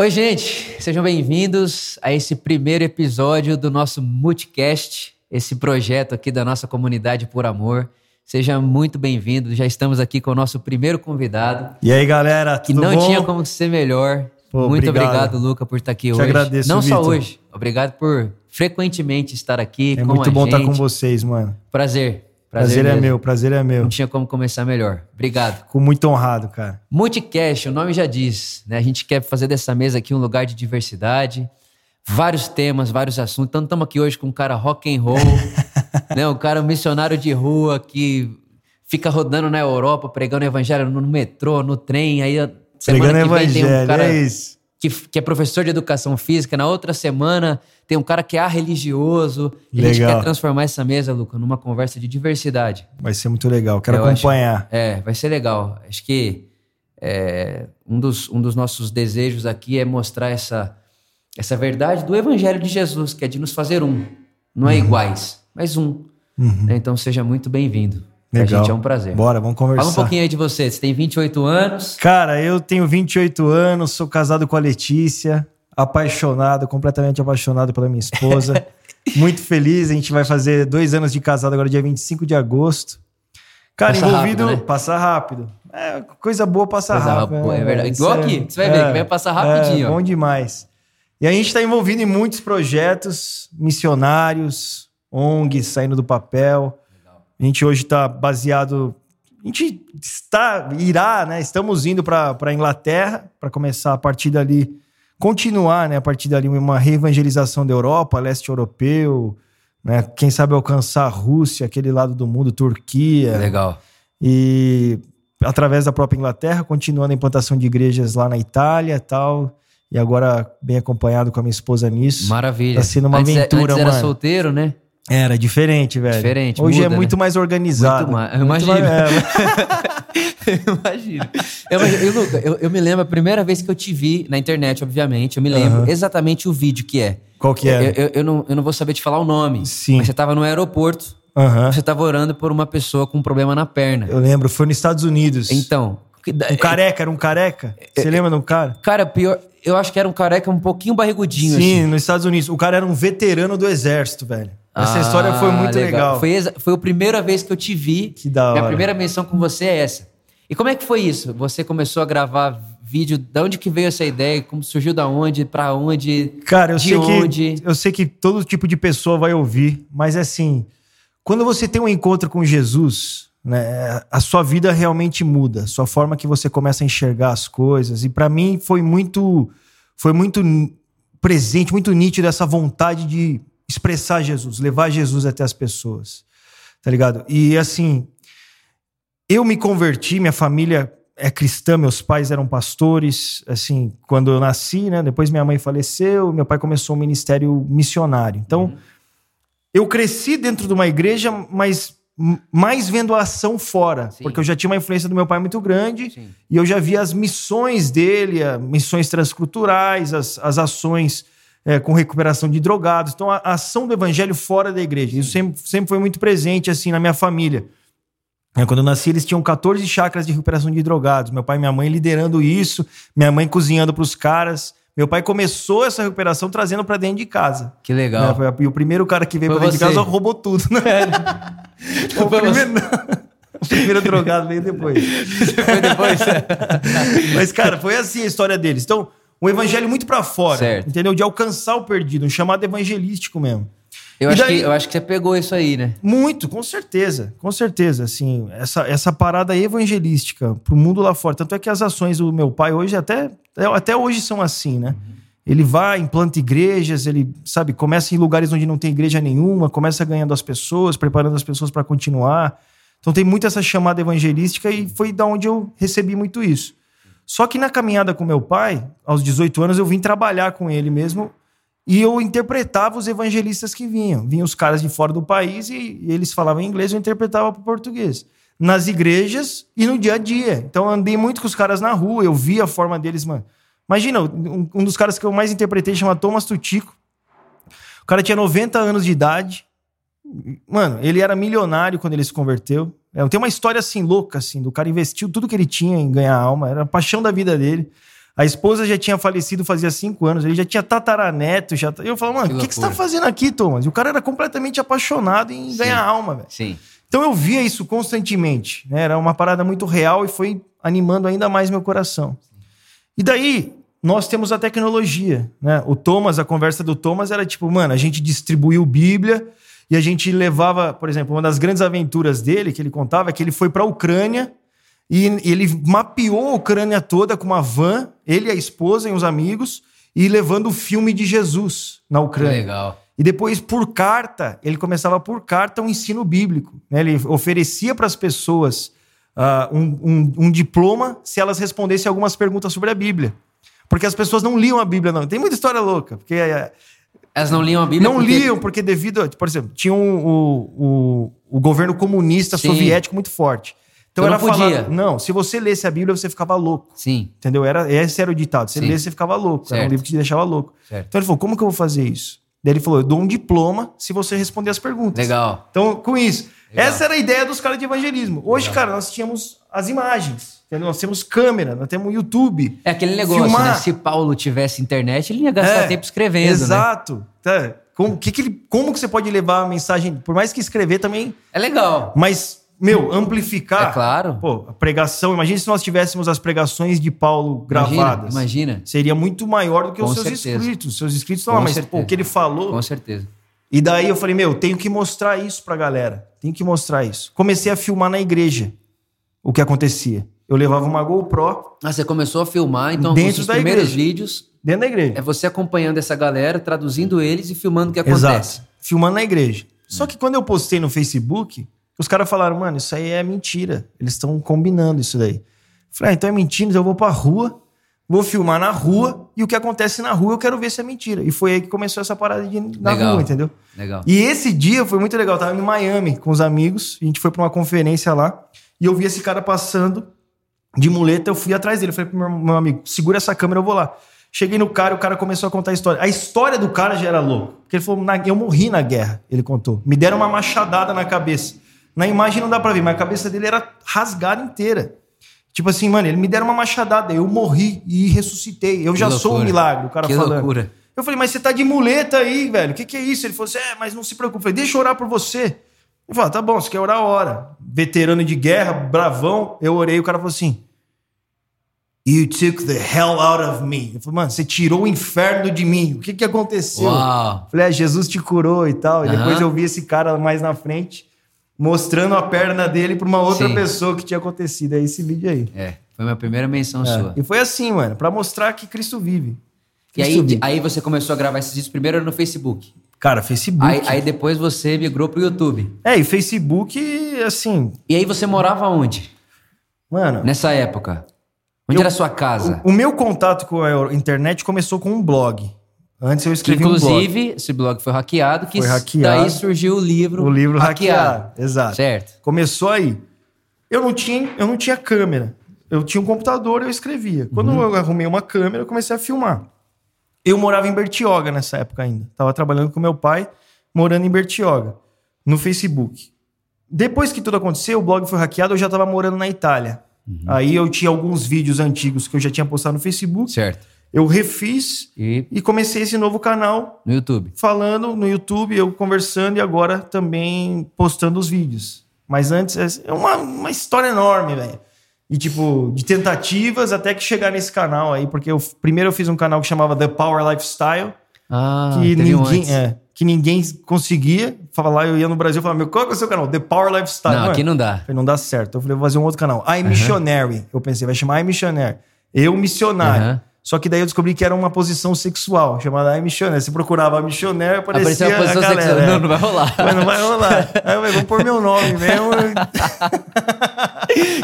Oi, gente, sejam bem-vindos a esse primeiro episódio do nosso Multicast, esse projeto aqui da nossa comunidade por amor. Seja muito bem-vindo. Já estamos aqui com o nosso primeiro convidado. E aí, galera? Que tudo não bom? tinha como ser melhor. Pô, muito obrigado. obrigado, Luca, por estar aqui Te hoje. agradeço, não só Vitor. hoje. Obrigado por frequentemente estar aqui É muito bom gente. estar com vocês, mano. Prazer. Prazer, é mesmo. meu, prazer é meu. Não tinha como começar melhor. Obrigado. Fico muito honrado, cara. Multicast, o nome já diz, né? A gente quer fazer dessa mesa aqui um lugar de diversidade, vários temas, vários assuntos. Então estamos aqui hoje com um cara rock and roll, né? Um cara missionário de rua que fica rodando na Europa pregando evangelho no metrô, no trem, aí Pregando que vem tem um evangelho, cara é isso. Que, que é professor de educação física, na outra semana tem um cara que é religioso. E a gente Legal. quer transformar essa mesa, Luca, numa conversa de diversidade. Vai ser muito legal. Quero Eu acho- acompanhar. É, vai ser legal. Acho que é, um, dos, um dos nossos desejos aqui é mostrar essa, essa verdade do Evangelho de Jesus, que é de nos fazer um. Não é Uhum. iguais, mas um. né? Então seja muito bem-vindo. Pra Legal. gente é um prazer. Bora, vamos conversar. Fala um pouquinho aí de você. Você tem 28 anos. Cara, eu tenho 28 anos, sou casado com a Letícia, apaixonado, completamente apaixonado pela minha esposa. muito feliz, a gente vai fazer dois anos de casado agora, dia 25 de agosto. Cara, Passa envolvido. rápido, né? Passa rápido. É, coisa boa passa Coisa rápido. boa, né, é verdade. Igual aqui, você vai ver que vai passar rapidinho, É, ó. bom demais. E a gente está envolvido em muitos projetos missionários, ONGs saindo do papel. A gente hoje está baseado. A gente está, irá, né? Estamos indo para a Inglaterra para começar a partir dali, continuar, né? A partir dali, uma reevangelização da Europa, leste europeu, né? Quem sabe alcançar a Rússia, aquele lado do mundo, Turquia. Legal. E através da própria Inglaterra, continuando a implantação de igrejas lá na Itália e tal. E agora bem acompanhado com a minha esposa nisso. Maravilha. Tá sendo uma antes, é- aventura, antes era mano. solteiro, né? Era diferente, velho. Diferente, Hoje muda, é muito né? mais organizado. Muito imagino. mais- é, Eu imagino. Eu, imagino. Luca, eu, eu me lembro a primeira vez que eu te vi na internet, obviamente. Eu me lembro exatamente o vídeo que é. Qual que é? Eu, eu- não, eu não vou saber te falar o nome. Sim. Mas você tava no aeroporto, Aham. você tava orando por uma pessoa com um problema na perna. Eu lembro, foi nos Estados Unidos. Então. Um careca, era um careca? Você lembra de um cara? Cara, pior. Eu acho que era um careca um pouquinho barrigudinho. Sim, assim. nos Estados Unidos. O cara era um veterano do exército, velho. Essa história foi Ah, muito legal. Foi, exa- foi a primeira vez que eu te vi. Que da Minha hora. primeira menção com você é essa. E como é que foi isso? Você começou a gravar vídeo? Da onde que veio essa ideia? Como surgiu da onde? Pra onde? Cara, eu de sei onde? que eu sei que todo tipo de pessoa vai ouvir, mas assim, quando você tem um encontro com Jesus, né, a sua vida realmente muda, a sua forma que você começa a enxergar as coisas. E pra mim foi muito foi muito presente, muito nítido essa vontade de expressar Jesus, levar Jesus até as pessoas. Tá ligado? E assim, eu me converti, minha família é cristã, meus pais eram pastores, assim, quando eu nasci, né? Depois minha mãe faleceu, meu pai começou um ministério missionário. Então, eu cresci dentro de uma igreja, mas mais vendo a ação fora, Sim. porque eu já tinha uma influência do meu pai muito grande Sim. e eu já via as missões dele, as missões transculturais, as, as ações é, com recuperação de drogados. Então, a, ação do evangelho fora da igreja. Isso sempre, sempre foi muito presente, assim, na minha família. É, Quando eu nasci, eles tinham 14 chacras de recuperação de drogados. Meu pai e minha mãe liderando isso, minha mãe cozinhando para os caras. Meu pai começou essa recuperação trazendo para dentro de casa. Que né? legal. Foi- E o primeiro cara que veio para dentro você. de casa roubou tudo, né? o, Foi primeiro... o primeiro drogado veio depois. Foi depois? Mas, cara, foi assim a história deles. Então, um evangelho muito para fora, Certo. entendeu? De alcançar o perdido, um chamado evangelístico mesmo. Eu E acho, daí- que, eu acho que você pegou isso aí, né? Muito, com certeza, com certeza, assim, essa, essa parada evangelística pro mundo lá fora. Tanto é que as ações do meu pai hoje até, até hoje são assim, né? Ele vai, implanta igrejas, ele, sabe, começa em lugares onde não tem igreja nenhuma, começa ganhando as pessoas, preparando as pessoas para continuar. Então tem muito essa chamada evangelística e foi da onde eu recebi muito isso. Só que na caminhada com meu pai, aos 18 anos, eu vim trabalhar com ele mesmo e eu interpretava os evangelistas que vinham. Vinham os caras de fora do país e, e eles falavam inglês, eu interpretava para português. Nas igrejas e no dia a dia. Então eu andei muito com os caras na rua, eu vi a forma deles, mano. Imagina, um, um dos caras que eu mais interpretei chama Thomas Tutico. O cara tinha 90 anos de idade. Mano, ele era milionário quando ele se converteu. É, tem uma história assim louca, assim, do cara investiu tudo que ele tinha em ganhar alma, era a paixão da vida dele. A esposa já tinha falecido fazia cinco anos, ele já tinha tataraneto. Já... Eu falava, mano, o que, que você tá fazendo aqui, Thomas? E o cara era completamente apaixonado em ganhar alma, velho. Sim. Então eu via isso constantemente, né? Era uma parada muito real e foi animando ainda mais meu coração. E daí, nós temos a tecnologia, né? O Thomas, a conversa do Thomas era tipo, mano, a gente distribuiu Bíblia e a gente levava, por exemplo, uma das grandes aventuras dele, que ele contava, é que ele foi para a Ucrânia e ele mapeou a Ucrânia toda com uma van, ele, a esposa e os amigos, e levando o filme de Jesus na Ucrânia. legal. E depois, por carta, ele começava por carta um ensino bíblico. né? Ele oferecia para as pessoas ah, um, um- um diploma se elas respondessem algumas perguntas sobre a Bíblia. Porque as pessoas não liam a Bíblia, não. Tem muita história louca. Porque eh, Elas não liam a Bíblia não porque- liam, porque devido, a- por exemplo, tinha um- o, o, o governo comunista Sim. soviético muito forte. Então Então era não podia. falado, não, se você lesse a Bíblia, você ficava louco. Sim, Entendeu? Era, esse era o ditado. Se Sim. lesse, você ficava louco. Era um Certo. livro que te deixava louco. certo. Então ele falou: como que eu vou fazer isso? Daí ele falou: eu dou um diploma se você responder as perguntas. Legal. Então, com isso, Legal. essa era a ideia dos caras de evangelismo. Hoje, cara, nós tínhamos as imagens? Nós temos câmera, nós temos YouTube. É aquele negócio, Filmar. né? Se Paulo tivesse internet, ele ia gastar É, tempo escrevendo, né? Exato. Tá. Como, que que ele, como que você pode levar a mensagem, por mais que escrever também, É legal. mas, meu, amplificar. É claro. Pô, a pregação, imagine se nós tivéssemos as pregações de Paulo Imagina, gravadas. Imagina. Seria muito maior do que os Com seus certeza. escritos. Seus escritos estão lá, mas certeza. pô, o que ele falou. Com certeza. E daí eu falei, meu, tenho que mostrar isso pra galera. Tenho que mostrar isso. Comecei a filmar na igreja o que acontecia. Eu levava uma GoPro Ah, você começou a filmar, então Dentro os primeiros igreja. vídeos dentro da igreja. é você acompanhando essa galera, traduzindo eles e filmando o que acontece. Exato. Filmando na igreja. Só que quando eu postei no Facebook, os caras falaram, mano, isso aí é mentira. Eles estão combinando isso daí. Eu falei, ah, então é mentira, então eu vou pra rua, vou filmar na rua, e o que acontece na rua eu quero ver se é mentira. E foi aí que começou essa parada de na Legal. rua, entendeu? Legal. E esse dia foi muito legal. Eu tava em Miami com os amigos. A gente foi pra uma conferência lá. E eu vi esse cara passando de muleta. Eu fui atrás dele. Eu falei pro meu, meu amigo: segura essa câmera, eu vou lá. Cheguei no cara, o cara começou a contar a história. A história do cara já era louca. Porque ele falou: "Na- eu morri na guerra, ele contou. Me deram uma machadada na cabeça. Na imagem não dá pra ver, mas a cabeça dele era rasgada inteira. Tipo assim, mano, ele me deram uma machadada, eu morri e ressuscitei. Eu Que já sou um loucura. milagre, o cara Que falando. loucura. Eu falei, mas você tá de muleta aí, velho. O que, que é isso? Ele falou assim: é, mas não se preocupe. Eu falei, deixa eu orar por você. Eu falei, ah, tá bom, você quer orar, ora. Veterano de guerra, bravão. Eu orei, o cara falou assim: You took the hell out of me. Eu falei, mano, você tirou o inferno de mim. O que que aconteceu? Uau. Eu falei, é, Jesus te curou e tal. E Aham. depois eu vi esse cara mais na frente, mostrando a perna dele pra uma outra Sim. pessoa que tinha acontecido. É esse vídeo aí. É, foi minha primeira menção É. sua. E foi assim, mano, pra mostrar que Cristo vive. E Cristo aí, vive. aí você começou a gravar esses vídeos primeiro no Facebook. Cara, Facebook. Aí, aí depois você migrou pro YouTube. É, e Facebook, assim, E aí você morava onde? mano. Nessa época? Onde Eu- era a sua casa? O, o meu contato com a internet começou com um blog. Antes eu Que, escrevi um blog. inclusive, esse blog foi hackeado, que Foi hackeado. daí surgiu o livro. O livro hackeado. Exato. Certo. Começou aí. Eu não tinha, eu não tinha câmera. Eu tinha um computador, eu escrevia. Quando Uhum. eu arrumei uma câmera, eu comecei a filmar. Eu morava em Bertioga nessa época ainda. Tava trabalhando com meu pai, morando em Bertioga, no Facebook. Depois que tudo aconteceu, o blog foi hackeado, eu já tava morando na Itália. Uhum. Aí eu tinha alguns vídeos antigos que eu já tinha postado no Facebook. Certo. Eu refiz E e comecei esse novo canal no YouTube. falando no YouTube, eu conversando e agora também postando os vídeos. Mas antes é uma, uma história enorme, velho. E tipo, de tentativas até que chegar nesse canal aí, porque eu, primeiro eu fiz um canal que chamava The Power Lifestyle, Ah, que um ninguém, é, que ninguém conseguia falar. Eu ia no Brasil e falava, meu, qual que é o seu canal? The Power Lifestyle. Não, Mano, aqui não dá. falei, não dá certo. Eu falei, vou fazer um outro canal. I Missionary. Eu pensei, vai chamar I Missionary. Eu missionário. Aham. Só que daí eu descobri que era uma posição sexual, chamada I Missionary. Você procurava I Missionary, aparecia, Apareceu a posição a galera. sexual. é. Não, não vai rolar. Mas não vai rolar. Aí eu falei, vou pôr meu nome mesmo.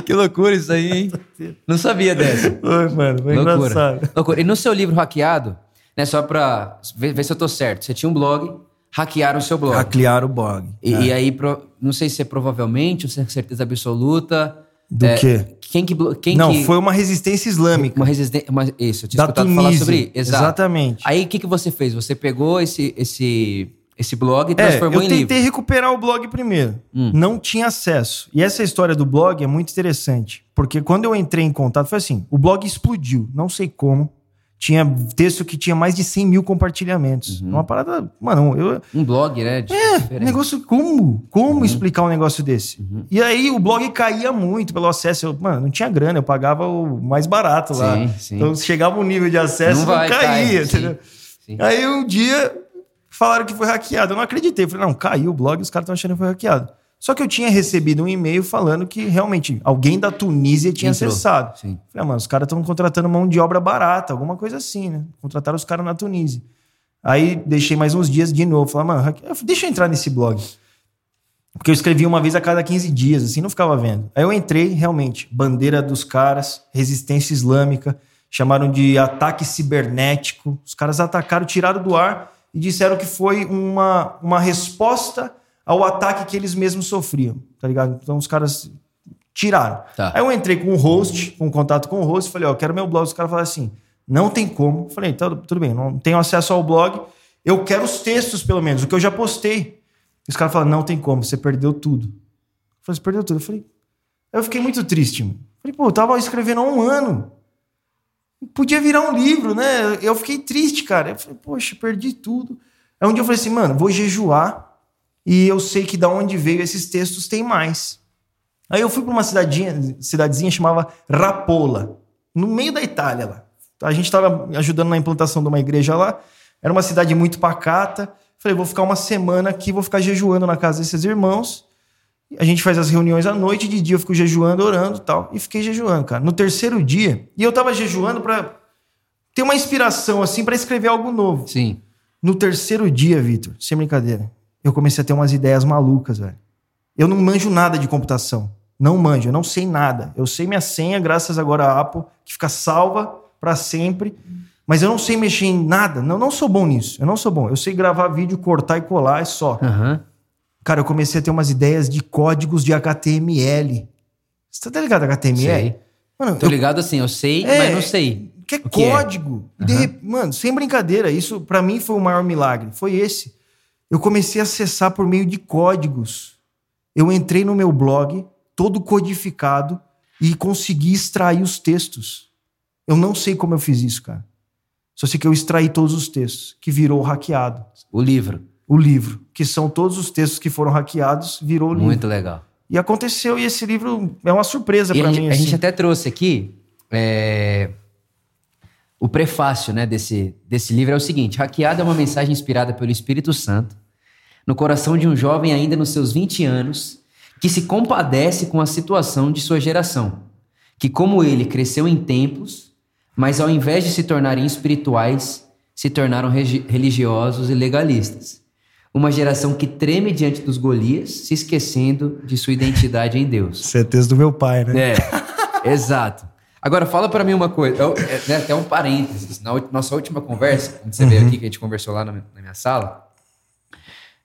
que loucura isso aí, hein? Não sabia dessa. Oi, mano, foi Loucura. engraçado. Loucura. E no seu livro hackeado, né, só pra ver, ver se eu tô certo, você tinha um blog, hackearam o seu blog. Hackear o blog. E, e aí, pro- não sei se é provavelmente, ou se é certeza absoluta. Do é, quê? Quem que. Quem não, que, foi uma resistência islâmica. Uma resistência. Uma, isso, eu tinha Da escutado falar Tunísia. sobre isso. Exatamente. Aí o que, que você fez? Você pegou esse, esse, esse blog e É, transformou eu em tentei livro. recuperar o blog primeiro. Hum. Não tinha acesso. E essa história do blog é muito interessante. Porque quando eu entrei em contato, foi assim: o blog explodiu. Não sei como. Tinha texto que tinha mais de 100 mil compartilhamentos. Uhum. Uma parada. Mano, eu, Um blog, né? de- um diferente. negócio como? Como Uhum. explicar um negócio desse? E aí o blog caía muito pelo acesso. Eu, mano, não tinha grana, eu pagava o mais barato lá. Sim, sim. Então chegava um nível de acesso, Não não, vai, caía, cai, entendeu? sim. Aí um dia falaram que foi hackeado. Eu não acreditei. Eu falei, não, caiu o blog, os caras estão achando que foi hackeado. Só que eu tinha recebido um e-mail falando que realmente alguém da Tunísia tinha Entrou. acessado. Sim. Falei, ah, mano, os caras estão contratando mão de obra barata, alguma coisa assim, né? Contrataram os caras na Tunísia. Aí deixei mais uns dias de novo. Falei, mano, eu falei, deixa eu entrar nesse blog. Porque eu escrevia uma vez a cada 15 dias, assim, não ficava vendo. Aí eu entrei, realmente, bandeira dos caras, resistência islâmica, chamaram de ataque cibernético. Os caras atacaram, tiraram do ar e disseram que foi uma, uma resposta ao ataque que eles mesmos sofriam, tá ligado? Então os caras tiraram. Tá. Aí eu entrei com o host, com contato com o host, falei, ó, quero meu blog. Os caras falaram assim, não tem como. Falei, tá, tudo bem, não tenho acesso ao blog, eu quero os textos, pelo menos, o que eu já postei. Os caras falaram, não tem como, você perdeu tudo. Eu falei, você perdeu tudo. Eu falei, eu fiquei muito triste, mano. Falei, pô, eu tava escrevendo há um ano. Podia virar um livro, né? Eu fiquei triste, cara. Eu falei, poxa, perdi tudo. Aí um dia eu falei assim, mano, vou jejuar e eu sei que da onde veio esses textos tem mais. Aí eu fui para uma cidadinha, cidadezinha chamava Rapola, no meio da Itália lá. A gente estava ajudando na implantação de uma igreja lá. Era uma cidade muito pacata. Falei, vou ficar uma semana aqui, vou ficar jejuando na casa desses irmãos. A gente faz as reuniões à noite, de dia eu fico jejuando, orando e tal. E fiquei jejuando, cara. No terceiro dia, e eu tava jejuando para ter uma inspiração, assim, para escrever algo novo. Sim. No terceiro dia, Vitor, sem brincadeira, eu comecei a ter umas ideias malucas, velho. Eu não manjo nada de computação. Não manjo, eu não sei nada. Eu sei minha senha, graças agora à Apple, que fica salva para sempre. Mas eu não sei mexer em nada. Não, não sou bom nisso. Eu não sou bom. Eu sei gravar vídeo, cortar e colar, é só. Aham. Cara, eu comecei a ter umas ideias de códigos de HTML. Você tá ligado a HTML? Sei. Mano, Tô eu ligado assim, eu sei, É, mas não sei. que é é? código. E de rep- Mano, sem brincadeira, isso pra mim foi o maior milagre. Foi esse. Eu comecei a acessar por meio de códigos. Eu entrei no meu blog, todo codificado, e consegui extrair os textos. Eu não sei como eu fiz isso, cara. Só sei que eu extraí todos os textos, que virou hackeado. O livro. O livro, que são todos os textos que foram hackeados, virou o livro. Muito legal. E aconteceu, e esse livro é uma surpresa E pra a, mim. a assim. gente até trouxe aqui é, o prefácio né, desse, desse livro é o seguinte: Hackeado é uma mensagem inspirada pelo Espírito Santo no coração de um jovem ainda nos seus 20 anos que se compadece com a situação de sua geração, que, como ele, cresceu em templos, mas ao invés de se tornarem espirituais, se tornaram religiosos e legalistas. Uma geração que treme diante dos Golias, se esquecendo de sua identidade em Deus. Texto do meu pai, né? É, exato. Agora, fala pra mim uma coisa, eu, é, né, até um parênteses. Na nossa última conversa, quando você veio aqui, que a gente conversou lá na, minha- na minha sala,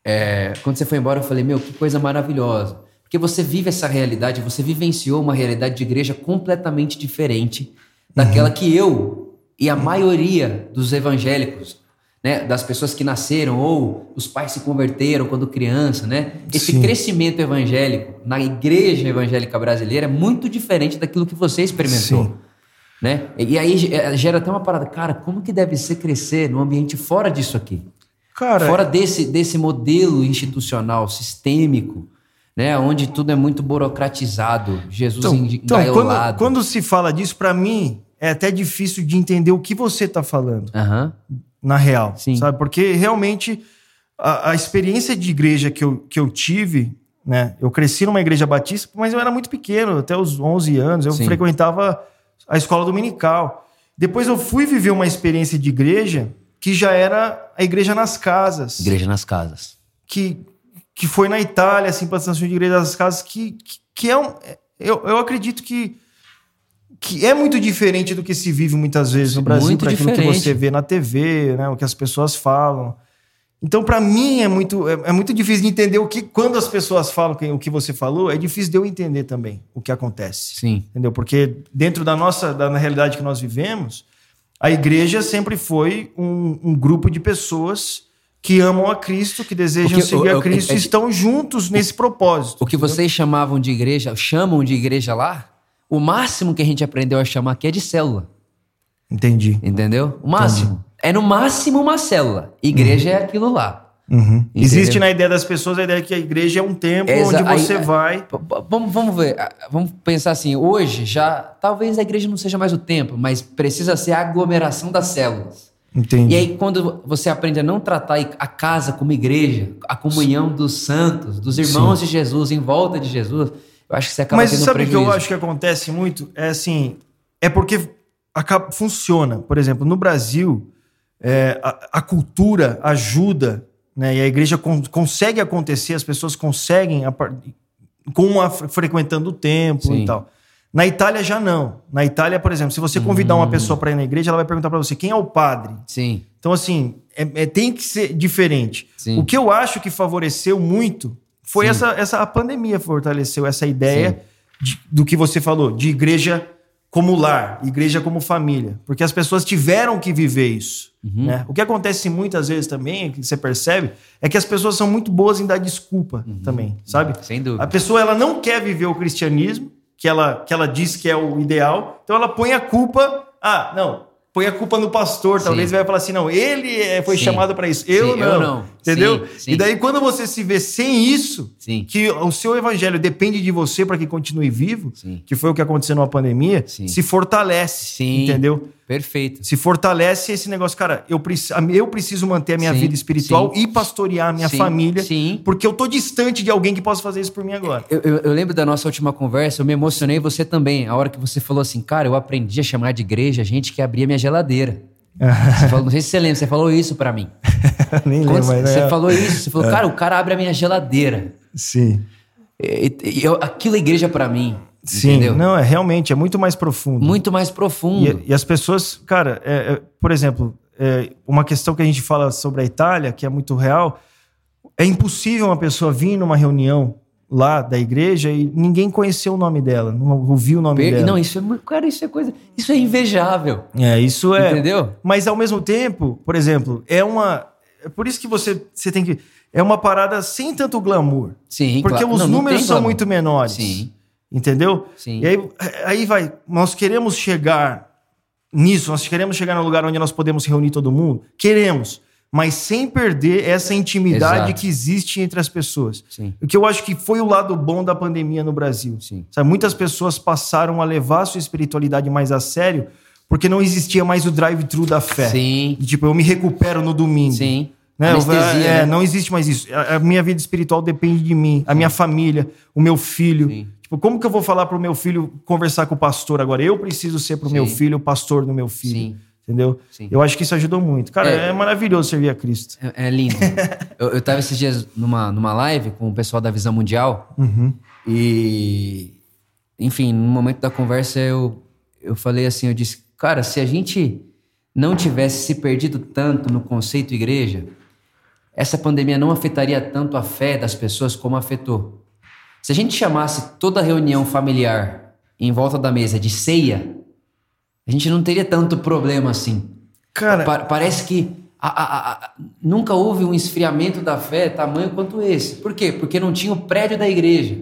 é, quando você foi embora, eu falei, meu, que coisa maravilhosa. Porque você vive essa realidade, você vivenciou uma realidade de igreja completamente diferente daquela que eu e a maioria dos evangélicos, né, das pessoas que nasceram ou os pais se converteram quando criança, né? Esse Sim. crescimento evangélico na igreja evangélica brasileira é muito diferente daquilo que você experimentou. Sim. Né? E aí eh, gera até uma parada, cara, como que deve ser crescer num ambiente fora disso aqui? Cara, Fora desse, desse modelo institucional, sistêmico, né? Onde tudo é muito burocratizado, Jesus Então, então, então, quando, quando se fala disso, pra mim, é até difícil de entender o que você tá falando, Aham, na real. Sim. Sabe? Porque realmente a, a experiência de igreja que eu, que eu tive, né? Eu cresci numa igreja batista, mas eu era muito pequeno, até os 11 anos. Eu Sim. frequentava a escola dominical. Depois eu fui viver uma experiência de igreja que já era a igreja nas casas. Igreja nas casas. que, que foi na Itália, assim, implantação de igreja das casas, que, que, que é um. Eu, eu acredito que, que é muito diferente do que se vive muitas vezes no Brasil, para aquilo que você vê na TV, né, o que as pessoas falam. Então, para mim, é muito, é, é muito difícil de entender o que, quando as pessoas falam que- o que você falou, é difícil de eu entender também o que acontece. Sim. Entendeu? Porque dentro da nossa, da realidade que nós vivemos, a igreja sempre foi um, um grupo de pessoas que amam a Cristo, que desejam O que- seguir o- a o- Cristo é- e estão juntos nesse propósito. O que vocês chamavam de igreja, chamam de igreja lá, o máximo que a gente aprendeu a chamar aqui é de célula. Entendi. Entendeu? O máximo. É no máximo uma célula. Igreja é aquilo lá. Uhum. Existe na ideia das pessoas a ideia que a igreja é um templo Exa- onde você aí- vai. P- p- Vamos, vamos ver. ah, Vamos pensar assim. Hoje já. Talvez a igreja não seja mais o templo, mas precisa ser a aglomeração das células. Entendi. E aí, quando você aprende a não tratar a casa como igreja, a comunhão dos santos, dos irmãos de Jesus, em volta de Jesus, eu acho que você acaba Mas tendo sabe o que eu acho que acontece muito? É assim, é porque acaba- funciona. Por exemplo, no Brasil, é, a, a cultura ajuda, né? E a igreja con- consegue acontecer, as pessoas conseguem, com a, frequentando o templo Sim. e tal. Na Itália já não. Na Itália, por exemplo, se você convidar Hum. uma pessoa para ir na igreja, ela vai perguntar para você quem é o padre. Sim, Então, assim, é- é- tem que ser diferente. Sim. O que eu acho que favoreceu muito foi Sim. essa, essa. A pandemia fortaleceu essa ideia de- do que você falou, de igreja como lar, igreja como família. Porque as pessoas tiveram que viver isso. Uhum. Né? O que acontece muitas vezes também, que você percebe, é que as pessoas são muito boas em dar desculpa também, sabe? Uhum. sem dúvida. A pessoa ela não quer viver o cristianismo, que ela, que ela diz que é o ideal, então ela põe a culpa. Ah, não. Põe a culpa no pastor, talvez Sim. vai falar assim: não, ele é- foi Sim. chamado para isso, eu, Sim, não. eu não. Entendeu? Sim, sim. E daí, quando você se vê sem isso, Sim. que o seu evangelho depende de você para que continue vivo, que foi o que aconteceu numa pandemia, se fortalece. Entendeu? Perfeito. Se fortalece esse negócio, cara, eu, preci- eu preciso manter a minha vida espiritual e pastorear a minha família, sim. porque eu tô distante de alguém que possa fazer isso por mim agora. Eu, eu- eu lembro da nossa última conversa, eu me emocionei, você também. A hora que você falou assim, cara, eu aprendi a chamar de igreja gente que abria minha geladeira. Você falou, não sei se você lembra, você falou isso pra mim. Nem Quando lembro, mas você é- falou isso, você falou, cara, o cara abre a minha geladeira. Sim. E, e eu- aquilo é igreja pra mim. Sim, entendeu? não, é realmente, é muito mais profundo. Muito mais profundo. E, e as pessoas, cara, é- é, por exemplo, é, uma questão que a gente fala sobre a Itália, que é muito real, é impossível uma pessoa vir numa reunião lá da igreja e ninguém conheceu o nome dela, não ouviu o nome Per- dela. Não, isso é, cara, isso é coisa, isso é invejável. É, isso é. Entendeu? Mas ao mesmo tempo, por exemplo, é uma. É por isso que você, você tem que. É uma parada sem tanto glamour. Sim, Porque claro. os Não, não números tem são glamour. muito menores. Sim. Entendeu? Sim. E aí, aí vai. Nós queremos chegar nisso, nós queremos chegar no lugar onde nós podemos reunir todo mundo? Queremos. Mas sem perder essa intimidade Exato. que existe entre as pessoas. Sim. O que eu acho que foi o lado bom da pandemia no Brasil. Sim. Sabe, muitas pessoas passaram a levar a sua espiritualidade mais a sério porque não existia mais o drive-thru da fé. Sim. E, tipo, eu me recupero no domingo. Sim. Né? É, né? Não existe mais isso. A, a minha vida espiritual depende de mim, a minha família, o meu filho. Sim. Tipo, como que eu vou falar pro meu filho conversar com o pastor agora? Eu preciso ser pro meu Sim. filho o pastor do meu filho. Sim. Entendeu? Sim. Eu acho que isso ajudou muito. Cara, é, É. maravilhoso servir a Cristo. É, é lindo. eu, eu tava esses dias numa, numa live com o pessoal da Visão Mundial Uhum. e, enfim, no momento da conversa eu, eu falei assim, eu disse, cara, se a gente não tivesse se perdido tanto no conceito igreja, essa pandemia não afetaria tanto a fé das pessoas como afetou. Se a gente chamasse toda reunião familiar em volta da mesa de ceia, a gente não teria tanto problema assim. Cara, Pa- parece que a- a- nunca houve um esfriamento da fé tamanho quanto esse. Por quê? Porque não tinha o prédio da igreja.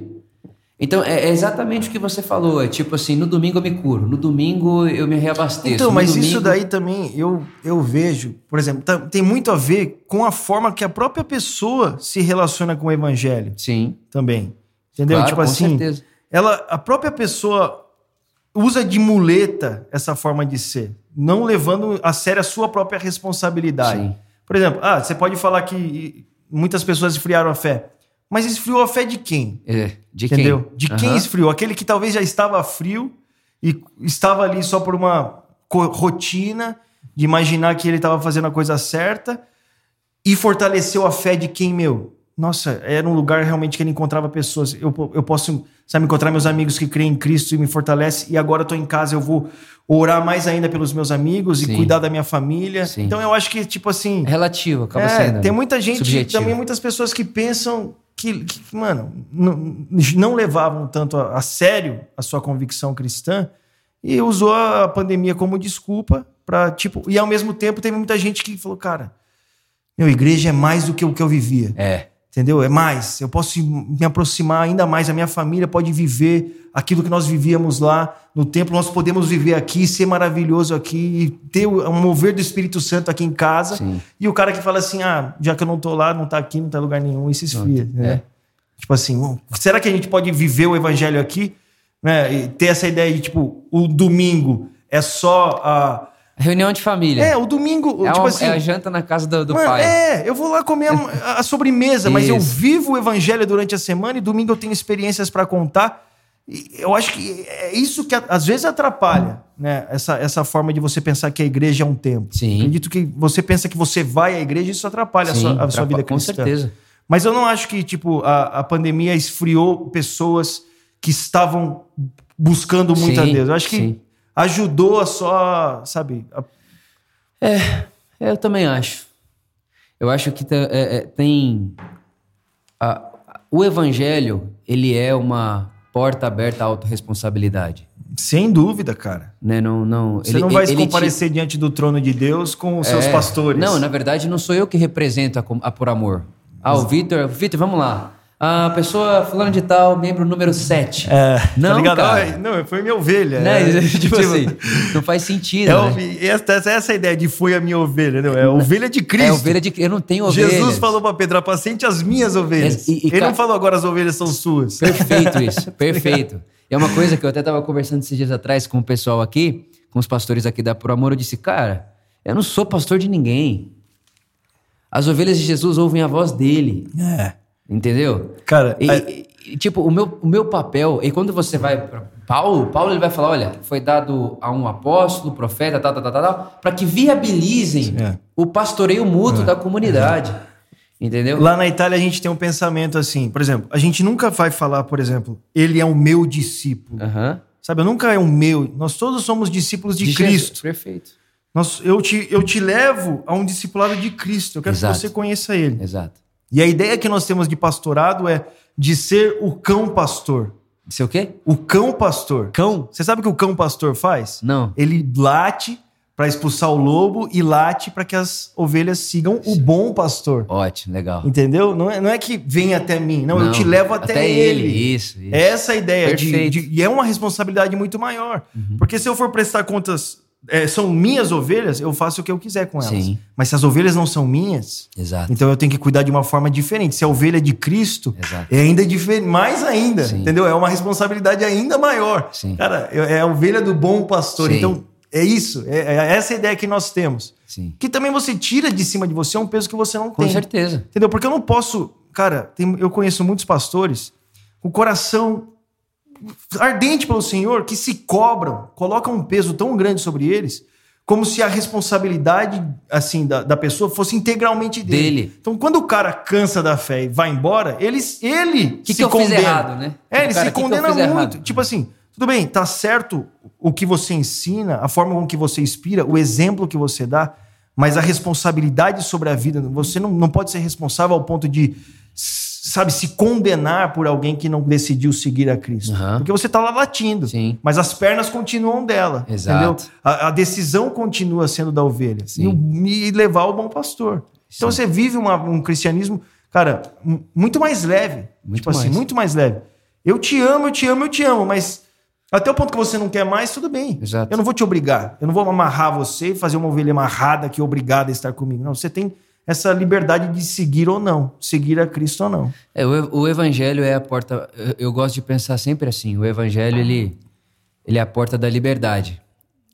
Então, é é exatamente o que você falou. É tipo assim, no domingo eu me curo, no domingo eu me reabasteço. Então, mas domingo- isso daí também eu, eu vejo, por exemplo, tá- tem muito a ver com a forma que a própria pessoa se relaciona com o evangelho Sim, também. Entendeu? Claro, tipo com assim, certeza. ela, a própria pessoa usa de muleta essa forma de ser, não levando a sério a sua própria responsabilidade. Sim. Por exemplo, ah, você pode falar que muitas pessoas esfriaram a fé. Mas esfriou a fé de quem? É, de Entendeu? quem? De quem Aham. esfriou? Aquele que talvez já estava frio e estava ali só por uma rotina de imaginar que ele estava fazendo a coisa certa e fortaleceu a fé de quem, meu? Nossa, era um lugar realmente que ele encontrava pessoas. Eu, eu posso, sabe, encontrar meus amigos que creem em Cristo e me fortalece. E agora eu tô em casa, eu vou orar mais ainda pelos meus amigos e Sim. cuidar da minha família. Sim. Então eu acho que, tipo assim. É relativo, acaba É, sendo. tem muita gente, subjetivo. também muitas pessoas que pensam que, que, mano, não, não levavam tanto a, a sério a sua convicção cristã e usou a pandemia como desculpa para tipo, e ao mesmo tempo teve muita gente que falou, cara, Meu, igreja é mais do que o que eu vivia. É. Entendeu? É mais. Eu posso me aproximar ainda mais. A minha família pode viver aquilo que nós vivíamos lá no templo. Nós podemos viver aqui, ser maravilhoso aqui, e ter um mover do Espírito Santo aqui em casa. Sim. E o cara que fala assim: ah, já que eu não tô lá, não tá aqui, não tá em lugar nenhum, e se esfria. É. Né? Tipo assim, será que a gente pode viver o evangelho aqui? Né? E ter essa ideia de, tipo, o domingo é só a. Reunião de família. É, o domingo, É, tipo uma- assim. é a janta na casa do, do Mano, pai. É, eu vou lá comer a, a sobremesa, mas eu vivo o evangelho durante a semana e domingo eu tenho experiências para contar. E eu acho que é isso que a- às vezes atrapalha, né? Essa, essa forma de você pensar que a igreja é um templo. Sim. Acredito que você pensa que você vai à igreja e isso atrapalha a Sim, sua, a sua vida com cristã. certeza. Mas eu não acho que, tipo, a, a pandemia esfriou pessoas que estavam buscando muito Sim, a Deus. Eu acho que sim. Ajudou a só, sabe, a- Eu também acho. Eu acho que é- é, tem. a- o evangelho, ele é uma porta aberta à autorresponsabilidade. sem dúvida, cara. Né? Não, não, Você ele- não vai se ele te- comparecer diante do trono de Deus com os seus É. pastores. Não, na verdade, não sou eu que represento a, a Por Amor. Ah, o Vitor, Vitor, vamos lá. A pessoa fulano de tal, membro número 7. É, Não, tá ligado? cara. Não, foi minha ovelha. Né? É, tipo assim, não faz sentido. é né? essa, essa é essa ideia de foi a minha ovelha, não? É ovelha de Cristo. É ovelha de Eu não tenho ovelha. Jesus falou pra Pedro, apacente as minhas ovelhas. É, e- e Ele ca- não falou agora as ovelhas são suas. Perfeito isso, perfeito. E é uma coisa que eu até estava conversando esses dias atrás com o pessoal aqui, com os pastores aqui da Por Amor, eu disse, cara, eu não sou pastor de ninguém. As ovelhas de Jesus ouvem a voz dele, É. entendeu? Cara, E, é- e- tipo, o meu, o meu papel, e quando você vai para Paulo, Paulo ele vai falar, olha, foi dado a um apóstolo, profeta, tal, tal, tal, tal, tal para que viabilizem É. o pastoreio mútuo da comunidade. Entendeu? Lá na Itália a gente tem um pensamento assim, por exemplo, a gente nunca vai falar, por exemplo, ele é o meu discípulo. Aham. Sabe, nunca é o meu. Nós todos somos discípulos de, Jesus, Cristo. Perfeito. Nós, eu, te, eu te levo a um discipulado de Cristo. Eu quero Exato. que você conheça ele. Exato. E a ideia que nós temos de pastorado é de ser o cão pastor. É o quê? O cão pastor. Cão? Você sabe o que o cão pastor faz? Não. Ele late para expulsar o lobo e late para que as ovelhas sigam o bom pastor. Ótimo, legal. Entendeu? Não é, não é que vem até mim, não, eu te levo até, ele. Isso, isso. É essa a ideia. De. Uhum. de- e é uma responsabilidade muito maior. Porque se eu for prestar contas, é, são minhas ovelhas, eu faço o que eu quiser com elas. Sim. Mas se as ovelhas não são minhas, Exato. então eu tenho que cuidar de uma forma diferente. Se a ovelha é de Cristo, Exato. é ainda diferente, mais ainda, Sim. entendeu? É uma responsabilidade ainda maior. Sim. Cara, é a ovelha do bom pastor. Então, é isso. É, é essa a ideia que nós temos. Que também você tira de cima de você um peso que você não Com tem. certeza. Entendeu? Porque eu não posso. Cara, tem- eu conheço muitos pastores com o coração ardente pelo Senhor que se cobram, colocam um peso tão grande sobre eles, como se a responsabilidade assim da, da pessoa fosse integralmente dele. Dele. Então, quando o cara cansa da fé e vai embora, ele, ele Que se que eu fiz condena. errado, né? É, ele cara, se que condena fiz muito. errado? Tipo assim, tudo bem, tá certo o que você ensina, a forma com que você inspira, o exemplo que você dá, mas a responsabilidade sobre a vida, você não, não pode ser responsável ao ponto de, sabe, se condenar por alguém que não decidiu seguir a Cristo. Aham. Porque você tá lá latindo, Sim. mas as pernas continuam dela. Exato. Entendeu? A, a decisão continua sendo da ovelha. Sim. E, e levar o bom pastor. Então você vive uma- um cristianismo, cara, muito mais leve. Muito tipo assim, mais. muito mais leve. Eu te amo, eu te amo, eu te amo, mas até o ponto que você não quer mais, tudo bem. Exato. Eu não vou te obrigar. Eu não vou amarrar você e fazer uma ovelha amarrada que é obrigada a estar comigo. Não, você tem essa liberdade de seguir ou não, seguir a Cristo ou não. É, o, o evangelho é a porta. eu- Eu gosto de pensar sempre assim. O evangelho ele, ele é a porta da liberdade.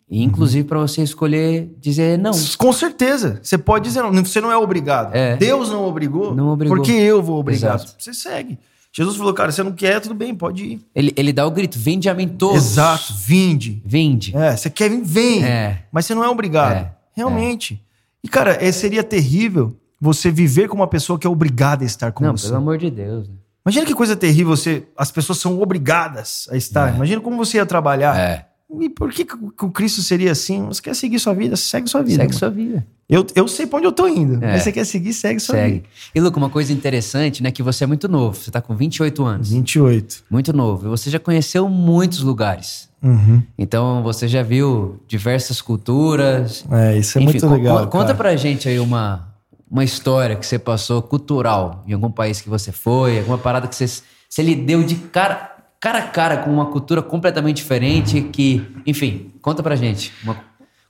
E, inclusive para você escolher dizer não. Com certeza. Você pode dizer, não, você não é obrigado. É. Deus não obrigou. Não obrigou. Porque eu vou obrigar. Exato. Você segue. Jesus falou, cara, você não quer, tudo bem, pode ir. Ele, ele dá o grito: vinde a mim todos. Exato, vinde. Vinde. É, você quer vir, vem. É. Mas você não é obrigado. É, Realmente. E, cara, é, seria terrível você viver com uma pessoa que é obrigada a estar com Não, você. pelo amor de Deus. né? Imagina que coisa terrível você. As pessoas são obrigadas a estar. Imagina como você ia trabalhar. É. E por que, que o Cristo seria assim? Você quer seguir sua vida? Segue sua vida. Segue mano. sua vida. Eu, eu sei pra onde eu tô indo. É. Mas você quer seguir, segue sua Segue. vida. E, Luca, uma coisa interessante, né? Que você é muito novo. Você tá com 28 anos. 28. Muito novo. E você já conheceu muitos lugares. Uhum. Então, você já viu diversas culturas. É, isso é Enfim, muito legal. co- Conta cara. pra gente aí uma, uma história que você passou cultural em algum país que você foi, alguma parada que você, você lhe deu de cara, cara a cara com uma cultura completamente diferente que, enfim, conta pra gente uma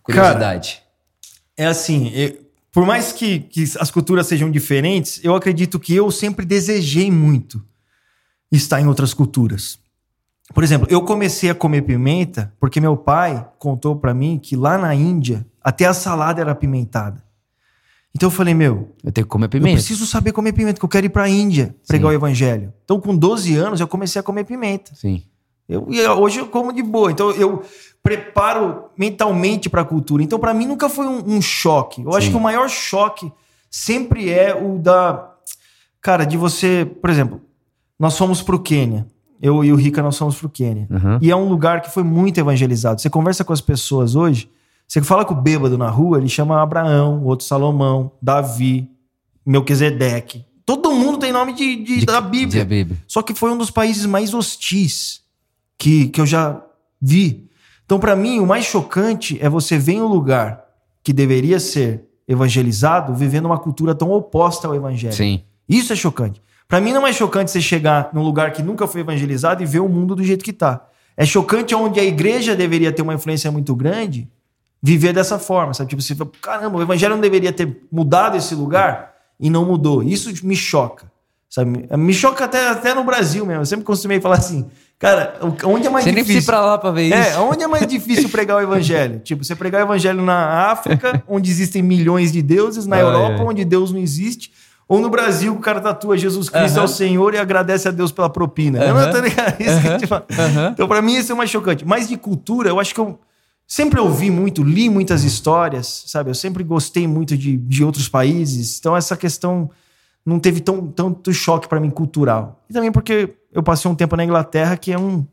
curiosidade. Cara, é assim, eu, por mais que, que as culturas sejam diferentes, eu acredito que eu sempre desejei muito estar em outras culturas. Por exemplo, eu comecei a comer pimenta porque meu pai contou para mim que lá na Índia até a salada era apimentada. Então eu falei, meu, eu tenho que comer pimenta. Eu preciso saber comer pimenta, que eu quero ir pra Índia pregar Sim. o evangelho. Então, com 12 anos, eu comecei a comer pimenta. Sim. Eu, e hoje eu como de boa. Então, eu preparo mentalmente para a cultura. Então, para mim, nunca foi um, um choque. Eu Sim. acho que o maior choque sempre é o da. Cara, de você. Por exemplo, nós fomos pro Quênia. Eu e o Rica, nós pro Quênia. Uhum. E é um lugar que foi muito evangelizado. Você conversa com as pessoas hoje você fala com o bêbado na rua, ele chama Abraão, outro Salomão, Davi, Melquisedeque. Todo mundo tem nome de, de, de da Bíblia. Bíblia. Só que foi um dos países mais hostis que, que eu já vi. Então, para mim, o mais chocante é você ver em um lugar que deveria ser evangelizado, vivendo uma cultura tão oposta ao evangelho. Sim. Isso é chocante. Para mim, não é chocante você chegar num lugar que nunca foi evangelizado e ver o mundo do jeito que tá. É chocante onde a igreja deveria ter uma influência muito grande viver dessa forma, sabe? Tipo, você fala, caramba, o evangelho não deveria ter mudado esse lugar e não mudou. Isso me choca, sabe? Me choca até, até no Brasil mesmo. Eu sempre costumei falar assim, cara, onde é mais você difícil? Você nem pra lá pra ver é, isso. É, onde é mais difícil pregar o evangelho? tipo, você pregar o evangelho na África, onde existem milhões de deuses, na ah, Europa, é. onde Deus não existe, ou no Brasil, o cara tatua Jesus Cristo é o Senhor e agradece a Deus pela propina. Uhum. Não, tá ligado? Isso uhum. tipo... Então, pra mim, isso é mais chocante. Mas de cultura, eu acho que eu sempre ouvi muito, li muitas histórias, sabe? Eu sempre gostei muito de, de outros países. Então essa questão não teve tão, tanto choque para mim cultural. E também porque eu passei um tempo na Inglaterra que é um,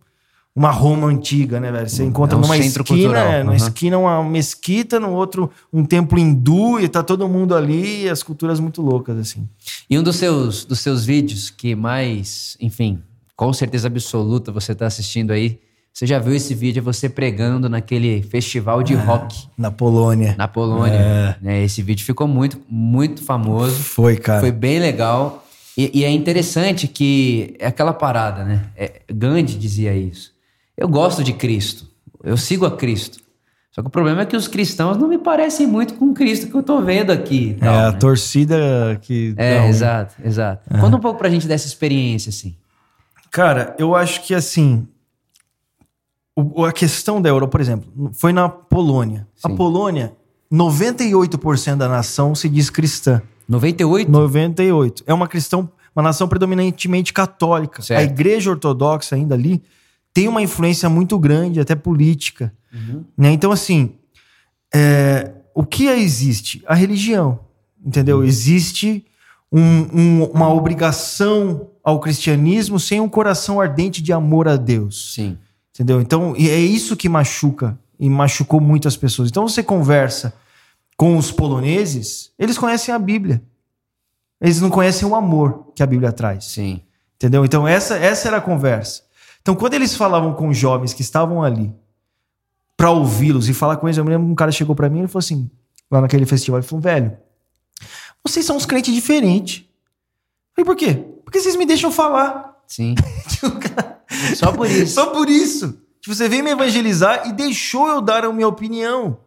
uma Roma antiga, né, velho? Você encontra é um numa esquina, é, numa uhum. esquina uma mesquita, no outro um templo hindu e tá todo mundo ali, e as culturas muito loucas assim. E um dos seus dos seus vídeos que mais, enfim, com certeza absoluta você tá assistindo aí, você já viu esse vídeo, você pregando naquele festival de é, rock. Na Polônia. Na Polônia. É. Né? Esse vídeo ficou muito, muito famoso. Foi, cara. Foi bem legal. E, e é interessante que é aquela parada, né? É, Gandhi dizia isso. Eu gosto de Cristo. Eu sigo a Cristo. Só que o problema é que os cristãos não me parecem muito com o Cristo que eu tô vendo aqui. Tal, é, a né? torcida que. É, exato, exato. Uhum. Conta um pouco pra gente dessa experiência, assim. Cara, eu acho que assim o, a questão da Europa, por exemplo, foi na Polônia. Sim. A Polônia, 98% da nação se diz cristã. 98? 98. É uma cristão, uma nação predominantemente católica. Certo. A igreja ortodoxa ainda ali tem uma influência muito grande, até política. Uhum. Né? Então, assim, é, o que existe? A religião, entendeu? Uhum. Existe um, um, uma obrigação ao cristianismo sem um coração ardente de amor a Deus. Sim. Entendeu? Então, é isso que machuca e machucou muitas pessoas. Então, você conversa com os poloneses, eles conhecem a Bíblia. Eles não conhecem o amor que a Bíblia traz. Sim. Entendeu? Então, essa, essa era a conversa. Então, quando eles falavam com jovens que estavam ali para ouvi-los e falar com eles, eu me lembro que um cara chegou para mim e falou assim, lá naquele festival, ele falou, velho, vocês são uns crentes diferentes. Eu falei, por quê? Porque vocês me deixam falar. Sim. Só por isso. Só por isso. Tipo, você veio me evangelizar e deixou eu dar a minha opinião.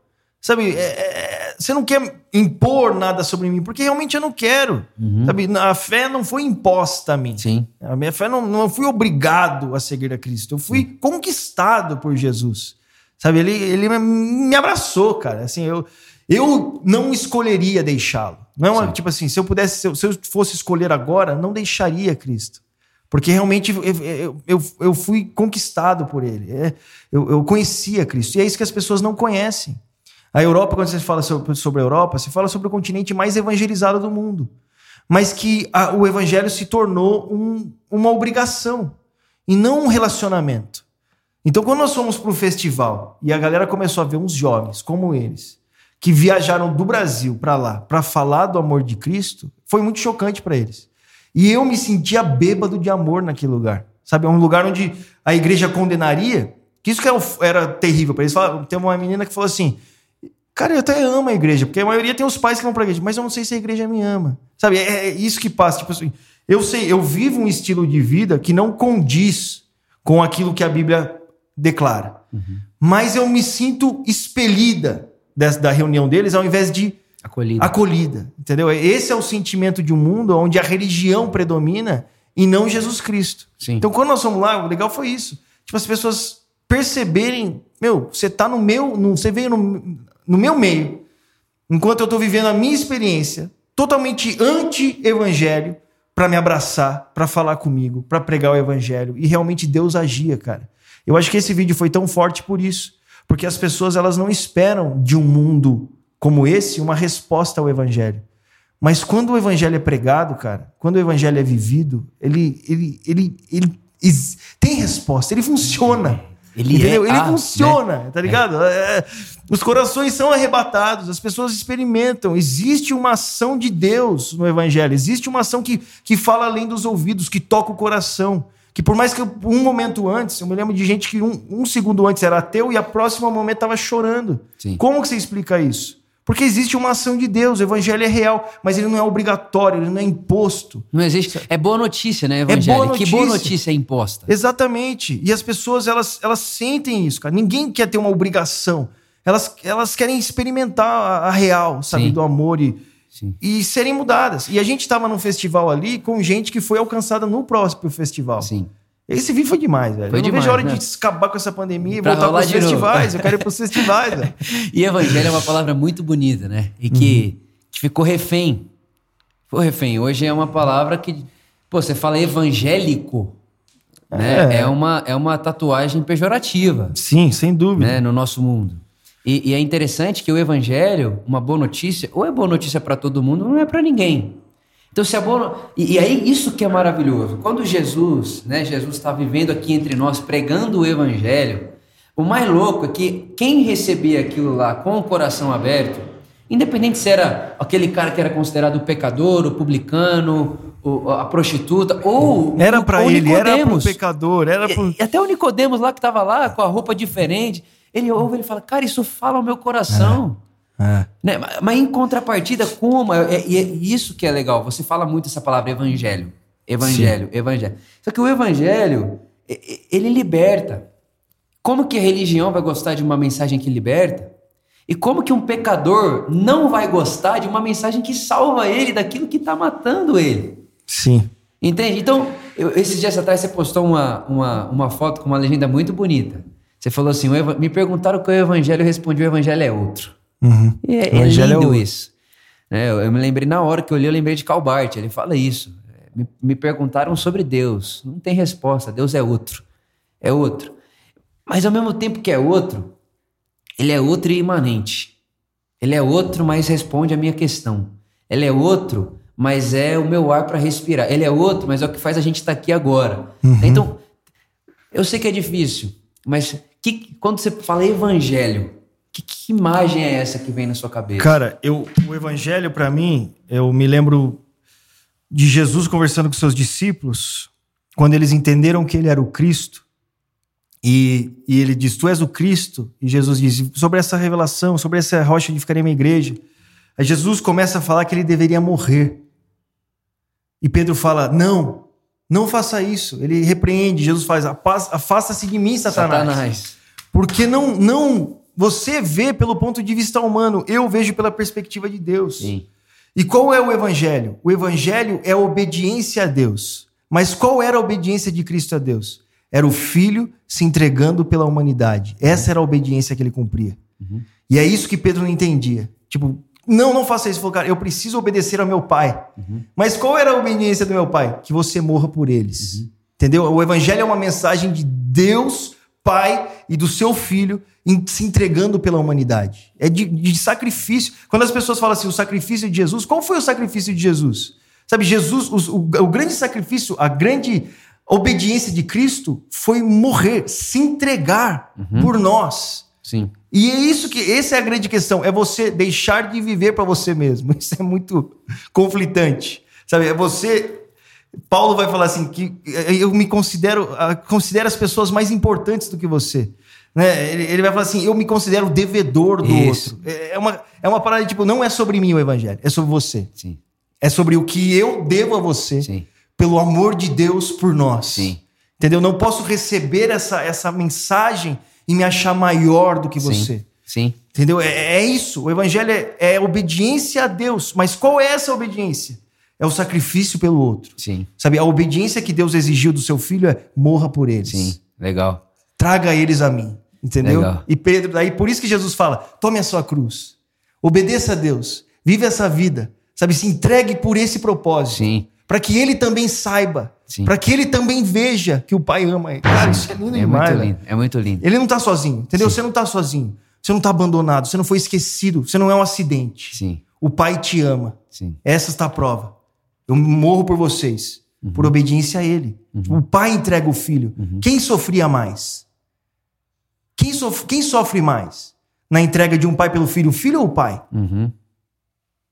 Sabe, é, é, você não quer impor nada sobre mim, porque realmente eu não quero. Uhum. Sabe, a fé não foi imposta a mim. Sim. A minha fé não, não fui obrigado a seguir a Cristo. Eu fui Sim. conquistado por Jesus. Sabe, ele, ele me abraçou, cara. Assim, eu, eu não escolheria deixá-lo. Não é tipo assim, se eu pudesse, se eu, se eu fosse escolher agora, não deixaria Cristo. Porque realmente eu, eu, eu, eu fui conquistado por ele. É, eu, eu conhecia Cristo. E é isso que as pessoas não conhecem. A Europa, quando você fala sobre, a Europa, você fala sobre o continente mais evangelizado do mundo. Mas que a, o evangelho se tornou um, uma obrigação e não um relacionamento. Então, quando nós fomos para o festival e a galera começou a ver uns jovens como eles, que viajaram do Brasil para lá para falar do amor de Cristo, foi muito chocante para eles. E eu me sentia bêbado de amor naquele lugar. Sabe? É um lugar onde a igreja condenaria. Que isso que era, era terrível para eles. Teve uma menina que falou assim: Cara, eu até amo a igreja, porque a maioria tem os pais que vão pra igreja, mas eu não sei se a igreja me ama. Sabe, é, é isso que passa. Tipo assim, eu sei, eu vivo um estilo de vida que não condiz com aquilo que a Bíblia declara. Uhum. Mas eu me sinto expelida dessa, da reunião deles ao invés de acolhida. acolhida. Entendeu? Esse é o sentimento de um mundo onde a religião predomina e não Jesus Cristo. Sim. Então, quando nós fomos lá, o legal foi isso. Tipo, as pessoas perceberem, meu, você tá no meu, no, você veio no, no meu meio, enquanto eu tô vivendo a minha experiência totalmente anti-evangelho, para me abraçar, para falar comigo, para pregar o evangelho. E realmente Deus agia, cara. Eu acho que esse vídeo foi tão forte por isso, porque as pessoas elas não esperam de um mundo como esse uma resposta ao evangelho. Mas quando o evangelho é pregado, cara, quando o evangelho é vivido, ele ele ele, ele, ele tem resposta, ele funciona. Ele, Entendeu? é ele a, funciona, né? tá ligado? É. É, os corações são arrebatados, as pessoas experimentam. Existe uma ação de Deus no Evangelho, existe uma ação que, que fala além dos ouvidos, que toca o coração. Que por mais que um momento antes, eu me lembro de gente que um, um segundo antes era ateu e a próxima momento estava chorando. Sim. Como que você explica isso? Porque existe uma ação de Deus, o evangelho é real, mas ele não é obrigatório, ele não é imposto. Não existe. É boa notícia, né, evangelho? boa Que boa notícia. notícia é imposta. Exatamente. E as pessoas, elas, elas sentem isso, cara. Ninguém quer ter uma obrigação. Elas, elas querem experimentar a, a real, sabe, Sim. do amor e, Sim. e serem mudadas. E a gente estava num festival ali com gente que foi alcançada no próprio festival. Sim. Esse vídeo foi demais, velho. Foi eu não demais, vejo a hora né? de acabar com essa pandemia e voltar de novo. festivais. Eu quero ir pros festivais, velho. E evangelho é uma palavra muito bonita, né? E que Uhum. ficou refém. Ficou refém. Hoje é uma palavra que, pô, você fala evangélico, né? É. É uma, é uma tatuagem pejorativa, Sim, sem dúvida. né? No nosso mundo. E, e é interessante que o evangelho, uma boa notícia, ou é boa notícia para todo mundo, ou não é para ninguém. Então, se é boa. E, e aí, isso que é maravilhoso. Quando Jesus, né? Jesus está vivendo aqui entre nós, pregando o evangelho, o mais louco é que quem recebia aquilo lá com o coração aberto, independente se era aquele cara que era considerado o pecador, o publicano, o- a prostituta, ou. Era o- o ele, era pro Nicodemos. pecador, era pro... E, e até o Nicodemos lá que estava lá com a roupa diferente, ele ouve ele fala, cara, isso fala ao meu coração. É. Né? Mas- em contrapartida, como? É, é- e é isso que é legal. Você fala muito essa palavra evangelho. Evangelho, evangelho. Só que o evangelho, ele liberta. Como que a religião vai gostar de uma mensagem que liberta? E como que um pecador não vai gostar de uma mensagem que salva ele daquilo que está matando ele? Sim. Entende? Então, eu- esses dias atrás você postou uma, uma, uma foto com uma legenda muito bonita. Você falou assim: o me perguntaram qual é o evangelho, eu respondi: o evangelho é outro. Uhum. E é, O é é lindo outro. isso. Né, eu, eu me lembrei na hora que eu li, eu lembrei de Calbart. Ele fala isso. Me, me perguntaram sobre Deus. Não tem resposta. Deus é outro. É outro. Mas ao mesmo tempo que é outro, ele é outro e imanente. Ele é outro, mas responde a minha questão. Ele é outro, mas é o meu ar para respirar. Ele é outro, mas é o que faz a gente estar aqui agora. Uhum. Então, eu sei que é difícil, mas que, quando você fala evangelho, que, que imagem é essa que vem na sua cabeça? Cara, eu, o evangelho pra mim, eu me lembro de Jesus conversando com seus discípulos, quando eles entenderam que ele era o Cristo, e, e ele diz: Tu és o Cristo, e Jesus diz: Sobre essa revelação, sobre essa rocha de ficarei minha igreja. Aí Jesus começa a falar que ele deveria morrer. E Pedro fala: Não, não faça isso. Ele repreende, Jesus faz: "Apa- Afasta-se de mim, Satanás. Satanás. Porque não, não. Você vê pelo ponto de vista humano, eu vejo pela perspectiva de Deus. Sim. E qual é o evangelho? O evangelho é a obediência a Deus. Mas qual era a obediência de Cristo a Deus? Era o filho se entregando pela humanidade. Essa era a obediência que ele cumpria. E é isso que Pedro não entendia. Tipo, não, não faça isso. Ele falou, cara, eu preciso obedecer ao meu pai. Mas qual era a obediência do meu pai? Que você morra por eles. Entendeu? O evangelho é uma mensagem de Deus, Pai e do seu filho se entregando pela humanidade. É de, de sacrifício. Quando as pessoas falam assim, o sacrifício de Jesus, qual foi o sacrifício de Jesus? Sabe, Jesus, os- o, o grande sacrifício, a grande obediência de Cristo foi morrer, se entregar por nós. Sim. E é isso que essa é a grande questão, é você deixar de viver para você mesmo. Isso é muito conflitante. Sabe, é você Paulo vai falar assim que eu me considero ah, considero as pessoas mais importantes do que você. Né? Ele, ele vai falar assim: eu me considero devedor do Isso. outro. É é uma, é uma parada tipo, não é sobre mim o evangelho, é sobre você. Sim, É sobre o que eu devo a você, sim, pelo amor de Deus por nós. sim. Entendeu? Não posso receber essa, essa mensagem e me achar maior do que você. Sim, sim. Entendeu? É, é isso. O evangelho é, é obediência a Deus. Mas qual é essa obediência? É o sacrifício pelo outro. sim. Sabe, a obediência que Deus exigiu do seu filho é morra por eles. Sim, legal. Traga eles a mim. Entendeu? Legal. E Pedro, daí por isso que Jesus fala: tome a sua cruz. Obedeça a Deus. Vive essa vida. Sabe, se entregue por esse propósito. Sim, Para que ele também saiba. Sim. Para que ele também veja que o pai ama ele. Cara, isso é lindo é demais. muito lindo, é muito lindo. Ele não tá sozinho, entendeu? Você não tá sozinho. Você não tá abandonado. Você não foi esquecido. Você não é um acidente. Sim, O pai te ama. sim, Essa está a prova. Eu morro por vocês, Uhum. por obediência a ele. O pai entrega o filho. Uhum. Quem sofria mais? Quem, sof- quem sofre mais na entrega de um pai pelo filho? O filho ou o pai? uhum,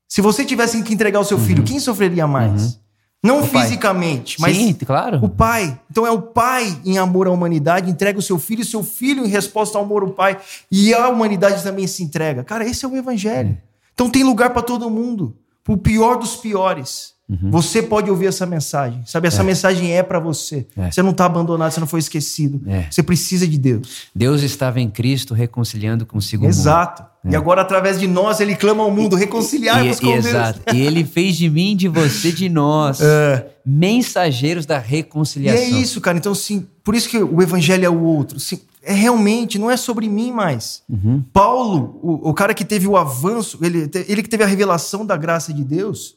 Se você tivesse que entregar o seu filho, quem sofreria mais? Não Uhum. O pai. fisicamente, mas sim, claro. o pai. Então é o pai em amor à humanidade, entrega o seu filho, e o seu filho em resposta ao amor ao pai. E a humanidade também se entrega. Cara, esse é o evangelho. Então tem lugar para todo mundo. Pro pior dos piores. Uhum. Você pode ouvir essa mensagem. Sabe, essa mensagem é para você. É. Você não tá abandonado, você não foi esquecido. É. Você precisa de Deus. Deus estava em Cristo reconciliando consigo o mundo. Exato. E agora, através de nós, ele clama ao mundo: reconciliar-vos E, com e, Deus. exato. E ele fez de mim, de você, de nós, É. mensageiros da E reconciliação. é isso, cara. Então, sim, por isso que o evangelho é o outro. Sim, é realmente, não é sobre mim mais. Uhum. Paulo, o, o cara que teve o avanço, ele, ele que teve a revelação da graça de Deus,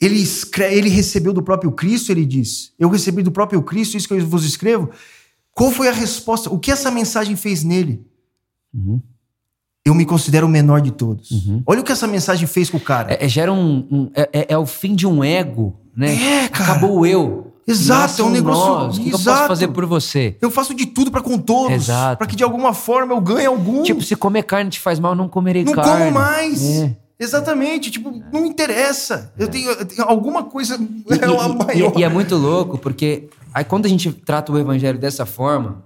ele, escre- ele recebeu do próprio Cristo, ele diz. Eu recebi do próprio Cristo, isso que eu vos escrevo. Qual foi a resposta? O que essa mensagem fez nele? Uhum. Eu me considero o menor de todos. Olha o que essa mensagem fez com o cara. É, é- gera um. um- é, é- é o fim de um ego, né? É, cara. Acabou o eu. Exato, Nasce é um negócio- nós. O que, que eu posso fazer por você? Eu faço de tudo para com todos, Exato. para que de alguma forma eu ganhe algum. Tipo, se comer carne te faz mal, não comerei não carne. como mais. É. Exatamente, tipo, não interessa. Eu, tenho, eu tenho alguma coisa E, é uma maior. e- e é muito louco, porque aí quando a gente trata o evangelho dessa forma,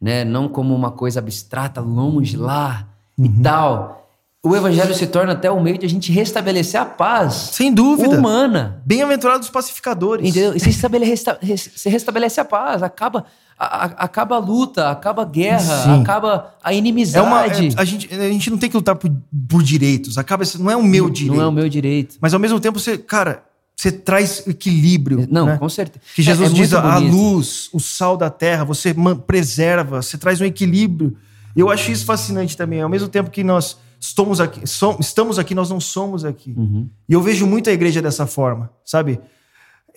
né, não como uma coisa abstrata, longe lá Uhum. e tal, o evangelho se torna até o meio de a gente restabelecer a paz Sem dúvida. humana. Bem-aventurados os pacificadores. Entendeu? E se, resta- res- se restabelece a paz, acaba a, a- acaba a luta, acaba a guerra, Sim. acaba a É inimizade. uma, é- a, gente, a gente não tem que lutar por, por direitos. Acaba, não é o meu direito. Não é o meu direito. Mas ao mesmo tempo, você, cara, você traz equilíbrio. Não, né? com certeza. Que Jesus É- é diz a, luz, o sal da terra, você preserva, você traz um equilíbrio. Eu acho isso fascinante também. Ao mesmo tempo que nós estamos aqui, som- estamos aqui, nós não somos aqui. Uhum. E eu vejo muito a igreja dessa forma, sabe?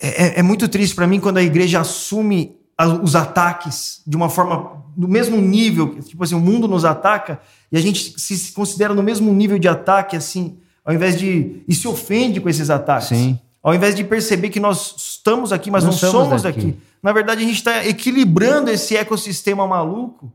É, é- é muito triste para mim quando a igreja assume a- os ataques de uma forma no mesmo nível, tipo assim, o mundo nos ataca e a gente se considera no mesmo nível de ataque, assim, ao invés de e se ofende com esses ataques. Sim. Ao invés de perceber que nós estamos aqui, mas Não não, somos daqui. daqui. Na verdade, a gente está equilibrando esse ecossistema maluco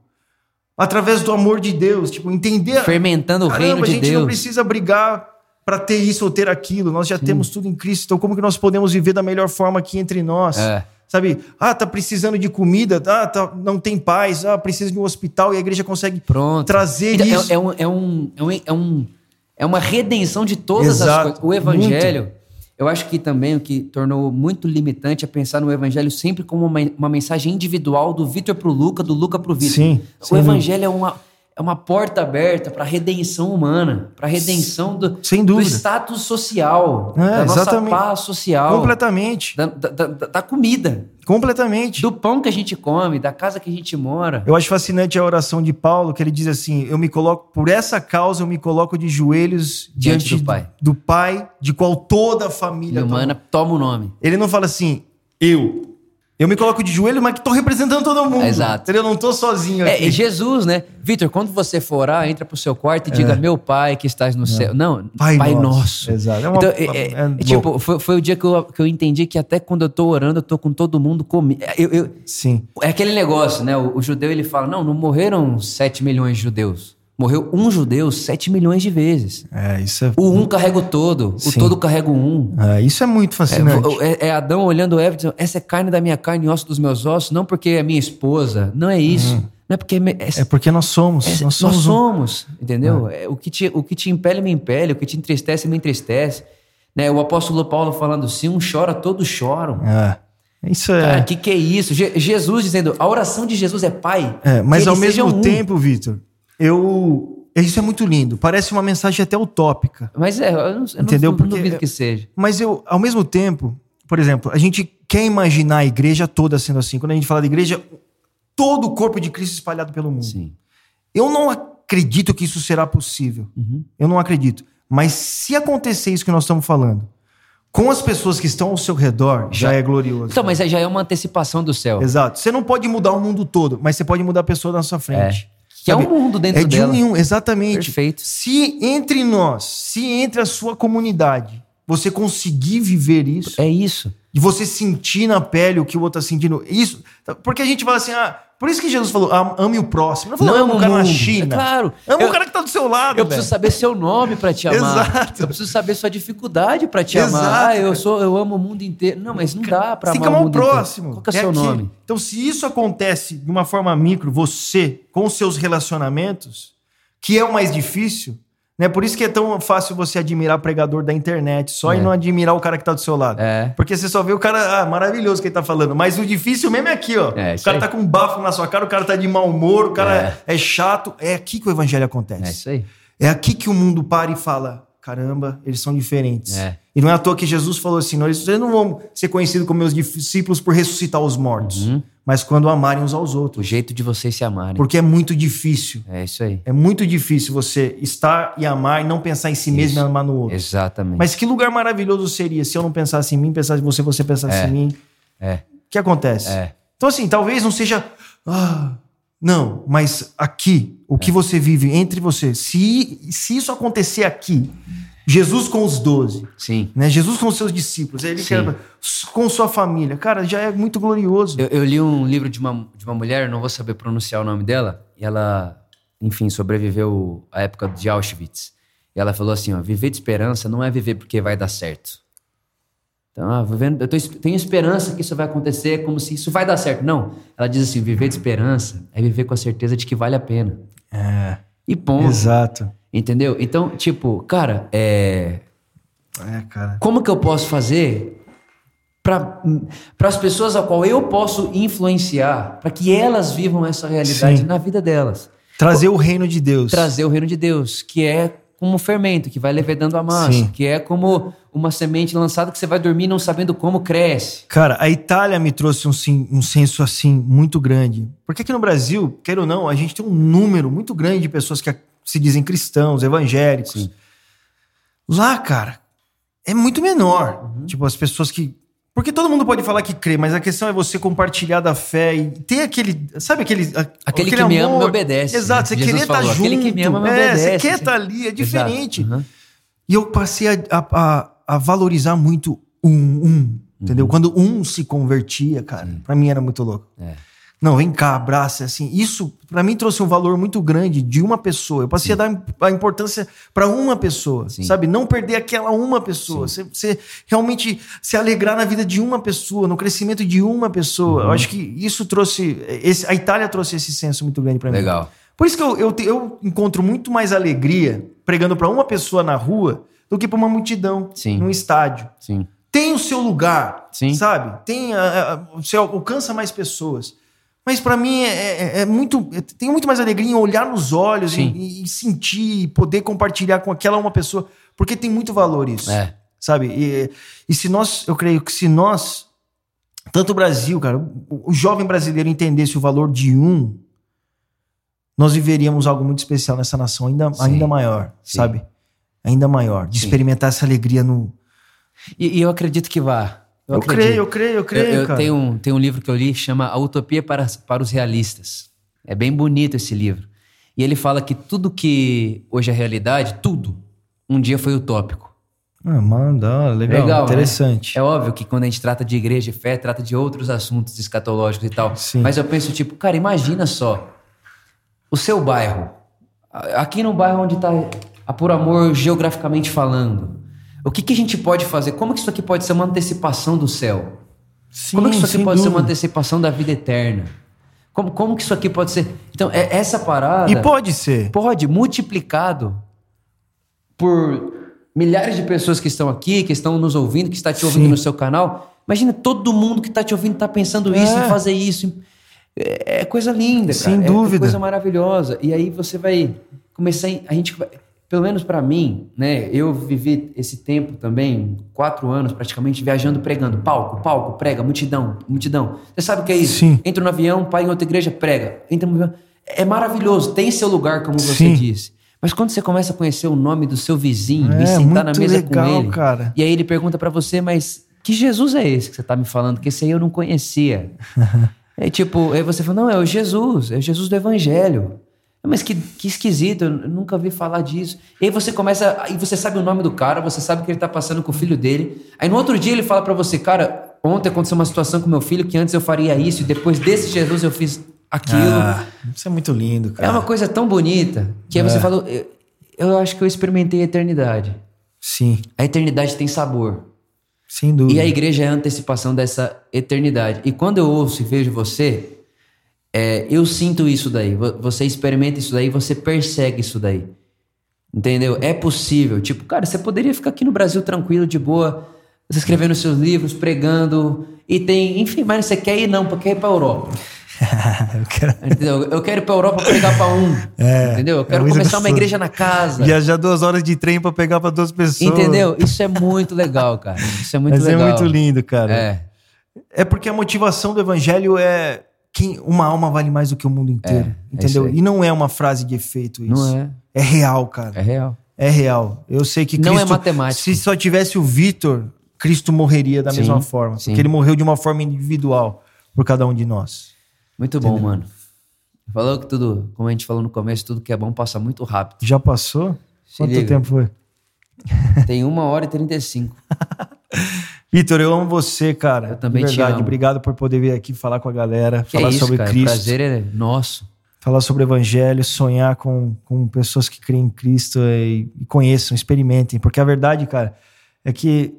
através do amor de Deus, tipo entender Fermentando o Caramba, reino a de gente não Deus. precisa brigar para ter isso ou ter aquilo. Nós já temos tudo em Cristo. Então, como que nós podemos viver da melhor forma aqui entre nós? É. Sabe? Ah, tá precisando de comida. Ah, tá, não tem paz. Ah, precisa de um hospital. E a igreja consegue Pronto. trazer Então, é- isso. É, é, um, é, um, é, um, é uma redenção de todas as Exato. coisas. O evangelho, eu acho que também o que tornou muito limitante é pensar no evangelho sempre como uma, uma mensagem individual do Vitor pro Luca, do Luca pro Vitor. Sim, O sem evangelho é uma, é uma porta aberta para a redenção humana, para a redenção do, do status social, É, da nossa exatamente. paz social, Completamente. da, da, da- da comida, Completamente. do pão que a gente come, da casa que a gente mora. Eu acho fascinante a oração de Paulo, que ele diz assim: Eu me coloco, por essa causa, eu me coloco de joelhos Diante diante, do Pai. do Pai, de qual toda a família E humana, toma o nome. Ele não fala assim, eu. Eu me coloco de joelho, mas que tô representando todo mundo. Exato. Entendeu? Eu não tô sozinho É, aqui. e Jesus, né? Vitor, quando você for orar, entra pro seu quarto e diga, meu pai que estás no céu. Não, É. Pai Pai, nosso. nosso. Exato. É uma- então, é- é- é é, tipo, foi, foi o dia que eu, que eu entendi que até quando eu tô orando, eu tô com todo mundo comigo. Eu, eu- Sim. é aquele negócio, né? O, o judeu, ele fala, não, não morreram 7 milhões de judeus. Morreu um judeu 7 milhões de vezes. É, isso é, O um carrega o todo, o Sim. todo carrega o um. é, isso é muito fascinante. É, é- é Adão olhando Eva e dizendo, essa é carne da minha carne e osso dos meus ossos, não porque é minha esposa. Não é isso. Uhum. Não é porque. É, é porque nós somos. É, nós somos, nós somos um... entendeu? É. o, que te, o que te impele, me impele. O que te entristece, me entristece. Né? O apóstolo Paulo falando: se um chora, todos choram. É. Isso é. O que, que é isso? Je Jesus dizendo: a oração de Jesus é Pai. É, mas ao mesmo um. tempo, Vitor, eu. Isso é muito lindo. Parece uma mensagem até utópica. Mas é, eu não, eu Entendeu? não, não Porque, duvido que seja. Mas eu, ao mesmo tempo, por exemplo, a gente quer imaginar a igreja toda sendo assim. Quando a gente fala de igreja, todo o corpo de Cristo espalhado pelo mundo. Sim. Eu não acredito que isso será possível. Uhum. Eu não acredito. Mas se acontecer isso que nós estamos falando, com as pessoas que estão ao seu redor, já, já é glorioso. Então, mas já é uma antecipação do céu. Exato. Você não pode mudar o mundo todo, mas você pode mudar a pessoa na sua frente. É. Que é um mundo dentro é de dela. um em um, exatamente. Perfeito. Se entre nós, se entre a sua comunidade, você conseguir viver isso. É isso. E você sentir na pele o que o outro está sentindo. Isso. Porque a gente fala assim, ah, por isso que Jesus falou, ame o próximo. Não falou, ama o cara mundo. na China. É claro. Ama eu, o cara que está do seu lado. Eu preciso saber seu nome para te amar. Exato. Eu preciso saber sua dificuldade para te Exato. amar. Ah, eu sou, eu amo o mundo inteiro. Não, mas não dá para amar, amar o mundo próximo. Inteiro. Qual que é o seu aqui. nome? Então, se isso acontece de uma forma micro, você, com seus relacionamentos, que é o mais difícil, né? Por isso que é tão fácil você admirar pregador da internet, só é. e não admirar o cara que tá do seu lado. É. Porque você só vê o cara, ah, maravilhoso que ele tá falando. Mas o difícil mesmo é aqui, ó. É, o cara aí. tá com um bafo na sua cara, o cara tá de mau humor, o cara é. é chato. É aqui que o evangelho acontece. É isso aí. É aqui que o mundo para e fala: caramba, eles são diferentes. É. E não é à toa que Jesus falou assim: não, eles não vão ser conhecidos como meus discípulos por ressuscitar os mortos, uhum. Mas quando amarem uns aos outros. O jeito de vocês se amarem. Porque é muito difícil. É isso aí. É muito difícil você estar e amar e não pensar em si isso. mesmo e amar no outro. Exatamente. Mas que lugar maravilhoso seria se eu não pensasse em mim, pensasse em você, você pensasse é. em mim. É. O que acontece? É. Então, assim, talvez não seja. Ah, não, mas aqui, o que é. você vive entre você, se, se isso acontecer aqui, Jesus com os doze, Sim. Né? Jesus com os seus discípulos, ele quer, com sua família, cara, já é muito glorioso. Eu, eu, li um livro de uma, de uma mulher, não vou saber pronunciar o nome dela, e ela, enfim, sobreviveu à época de Auschwitz. E ela falou assim: ó, viver de esperança não é viver porque vai dar certo. Então, ah, vivendo, eu tô, tenho esperança que isso vai acontecer, como se isso vai dar certo. Não. Ela diz assim: viver de esperança é viver com a certeza de que vale a pena. É. E ponto. Exato. Entendeu? Então, tipo, cara, é. É, cara. Como que eu posso fazer para as pessoas a qual eu posso influenciar, para que elas vivam essa realidade Sim. na vida delas? Trazer o reino de Deus. Trazer o reino de Deus, que é como um fermento que vai levedando a massa, Sim. que é como uma semente lançada que você vai dormir não sabendo como cresce. Cara, a Itália me trouxe um, um senso assim muito grande. Porque aqui no Brasil, quer ou não, a gente tem um número muito grande de pessoas que se dizem cristãos, evangélicos. Sim. Lá, cara, é muito menor. Uhum. Tipo, as pessoas que. Porque todo mundo pode falar que crê, mas a questão é você compartilhar da fé e ter aquele. Sabe aquele. Aquele, aquele que amor. me ama me obedece. Exato, você querer estar tá junto. Aquele que me ama me é, obedece. Você quer estar tá ali, é diferente. Uhum. E eu passei a, a, a, valorizar muito um, um. Entendeu? Uhum. Quando um se convertia, cara, Sim. pra mim era muito louco. É. Não, vem cá, abraça, assim. Isso, para mim, trouxe um valor muito grande de uma pessoa. Eu passei Sim. a dar a importância para uma pessoa, Sim. sabe? Não perder aquela uma pessoa. Você, você, realmente se alegrar na vida de uma pessoa, no crescimento de uma pessoa. Uhum. Eu acho que isso trouxe. Esse, a Itália trouxe esse senso muito grande para mim. Legal. Por isso que eu, eu, eu encontro muito mais alegria pregando para uma pessoa na rua do que para uma multidão Sim. num estádio. Sim. Tem o seu lugar, Sim. sabe? Tem a, a, você alcança mais pessoas. Mas para mim é, é, é muito. É, tenho muito mais alegria em olhar nos olhos e, e, sentir, poder compartilhar com aquela uma pessoa, porque tem muito valor isso. É. Sabe? E, e se nós, eu creio que se nós, tanto o Brasil, cara, o, o jovem brasileiro entendesse o valor de um, nós viveríamos algo muito especial nessa nação, ainda, ainda maior, Sim. sabe? Ainda maior. De Sim. experimentar essa alegria no. E, e eu acredito que vá. Eu, eu creio, eu creio, eu creio. Eu, eu cara. tenho, um, tenho um livro que eu li que chama A Utopia para, para os Realistas. É bem bonito esse livro. E ele fala que tudo que hoje é realidade, tudo, um dia foi utópico. Ah, manda, legal, legal interessante. Né? É óbvio que quando a gente trata de igreja e fé, trata de outros assuntos escatológicos e tal. Sim. Mas eu penso, tipo, cara, imagina só. O seu bairro. Aqui no bairro onde está Por Amor geograficamente falando. O que, que a gente pode fazer? Como que isso aqui pode ser uma antecipação do céu? Sim, Como que isso aqui pode dúvida. ser uma antecipação da vida eterna? Como, como que isso aqui pode ser? Então, é essa parada. E pode ser. Pode, multiplicado por milhares de pessoas que estão aqui, que estão nos ouvindo, que está te ouvindo Sim. no seu canal. Imagina todo mundo que está te ouvindo está pensando isso, É. em fazer isso. É é coisa linda, Sem cara. É- dúvida. É coisa maravilhosa. E aí você vai começar. A gente vai- pelo menos para mim, né? Eu vivi esse tempo também, quatro anos praticamente, viajando, pregando. Palco, palco, prega, multidão, multidão. Você sabe o que é isso? Sim. Entra no avião, pai em outra igreja, prega. Entra no avião. É maravilhoso, tem seu lugar, como você Sim. disse. Mas quando você começa a conhecer o nome do seu vizinho É, e sentar na mesa legal, com ele, cara. e aí ele pergunta pra você, mas que Jesus é esse que você tá me falando? Que esse aí eu não conhecia. é tipo, aí você fala, não, é o Jesus, é o Jesus do Evangelho. Mas que, que esquisito, eu nunca vi falar disso. E aí você começa, aí você sabe o nome do cara, você sabe que ele tá passando com o filho dele. Aí no outro dia ele fala pra você, cara, ontem aconteceu uma situação com meu filho que antes eu faria isso e depois desse Jesus eu fiz aquilo. Ah, isso é muito lindo, É cara. uma coisa tão bonita que aí você É. falou, eu, eu acho que eu experimentei a eternidade. Sim, A eternidade tem sabor. sem dúvida. E a igreja é a antecipação dessa eternidade. E quando eu ouço e vejo você, é, eu sinto isso daí. Vo- Você experimenta isso daí, você persegue isso daí. Entendeu? É possível. Tipo, cara, você poderia ficar aqui no Brasil tranquilo, de boa, escrevendo seus livros, pregando, e tem, enfim, mas você quer ir não, porque quer ir pra Europa. eu quero Entendeu? Eu quero ir pra Europa pregar pra um. É, entendeu? Eu é quero muito começar uma igreja na casa. viajar duas horas de trem pra pegar pra duas pessoas. Entendeu? Isso é muito legal, cara. Isso é muito Mas legal. é muito lindo, cara. É. É porque a motivação do evangelho é quem uma alma vale mais do que o mundo inteiro, É, é entendeu? aí. e não é uma frase de efeito isso. Não é. É real, cara. É real. É real. Eu sei que Não é Cristo, matemático. se só tivesse o Vitor, Cristo morreria da Sim, mesma forma, sim. porque ele morreu de uma forma individual por cada um de nós. Muito bom, mano. Falou que tudo, como a gente falou no começo, tudo que é bom passa muito rápido. Já passou? Se Quanto liga. tempo foi? Tem uma hora e 35. Vitor, eu amo você, cara. Eu também De te verdade. amo. Obrigado por poder vir aqui falar com a galera, Que falar é isso, sobre cara. Cristo. Prazer é nosso. falar sobre o evangelho, sonhar com, com pessoas que creem em Cristo e, e conheçam, experimentem. Porque a verdade, cara, é que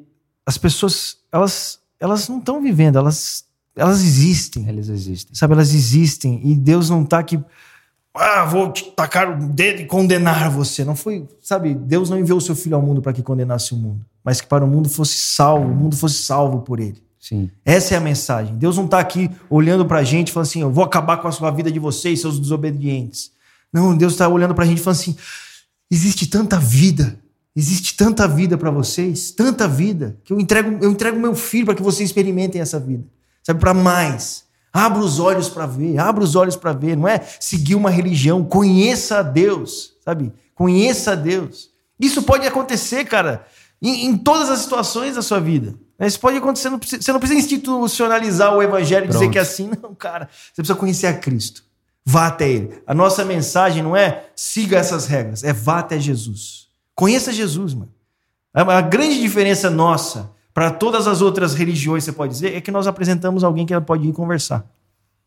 as pessoas, elas, elas não estão vivendo, elas, elas existem. Eles existem. Sabe, elas existem. E Deus não tá aqui. Ah, vou te tacar o dedo e condenar você. Não foi, sabe? Deus não enviou o seu filho ao mundo para que condenasse o mundo, mas que para o mundo fosse salvo, o mundo fosse salvo por ele. Sim. Essa é a mensagem. Deus não está aqui olhando para a gente e falando assim: eu vou acabar com a sua vida de vocês, seus desobedientes. Não, Deus está olhando para a gente e falando assim: existe tanta vida, existe tanta vida para vocês, tanta vida, que eu entrego eu entrego meu filho para que vocês experimentem essa vida. Sabe, para mais. Abra os olhos para ver, abra os olhos para ver. Não é seguir uma religião, conheça a Deus, sabe? Conheça a Deus. Isso pode acontecer, cara, em, em todas as situações da sua vida. Né? Isso pode acontecer, não precisa- você não precisa institucionalizar o evangelho e dizer que é assim, não, cara. Você precisa conhecer a Cristo. Vá até Ele. A nossa mensagem não é siga essas regras, é vá até Jesus. Conheça Jesus, mano. A, a grande diferença nossa para todas as outras religiões, você pode dizer, é que nós apresentamos alguém que ela pode ir conversar.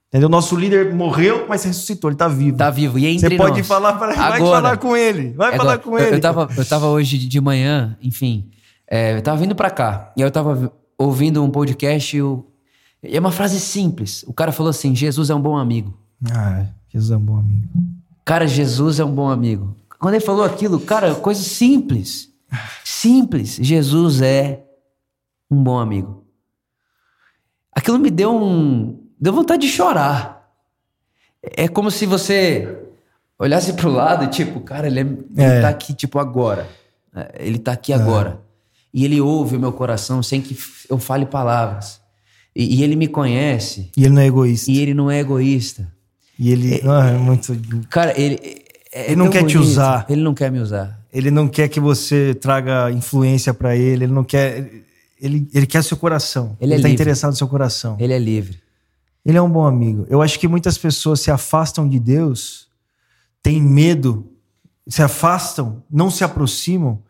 Entendeu? Nosso líder morreu, mas ressuscitou, ele está vivo. Tá vivo. E é Você entre pode nós. falar para vai Agora. falar com ele, vai É falar agora, com eu- ele. Eu tava, eu tava hoje de manhã, enfim, é, eu tava vindo pra cá, e eu tava ouvindo um podcast e, eu- e é uma frase simples. O cara falou assim: Jesus é um bom amigo. Ah, Jesus é um bom amigo. Cara, Jesus é um bom amigo. Quando ele falou aquilo, cara, coisa simples. Simples. Jesus é um bom amigo. Aquilo me deu um. Deu vontade de chorar. É como se você olhasse pro lado e, tipo, cara, ele, é, ele É. tá aqui, tipo, agora. É, Ele tá aqui agora. E ele ouve o meu coração sem que eu fale palavras. E, e ele me conhece. E ele não é egoísta. E ele não é egoísta. E ele ah, é muito. Cara, ele. é Ele não quer te bonito. usar. Ele não quer me usar. Ele não quer que você traga influência para ele. Ele não quer. Ele, ele quer seu coração. Ele Ele, é está livre. interessado no seu coração. Ele é livre. Ele é um bom amigo. Eu acho que muitas pessoas se afastam de Deus, têm medo, se afastam, não se aproximam,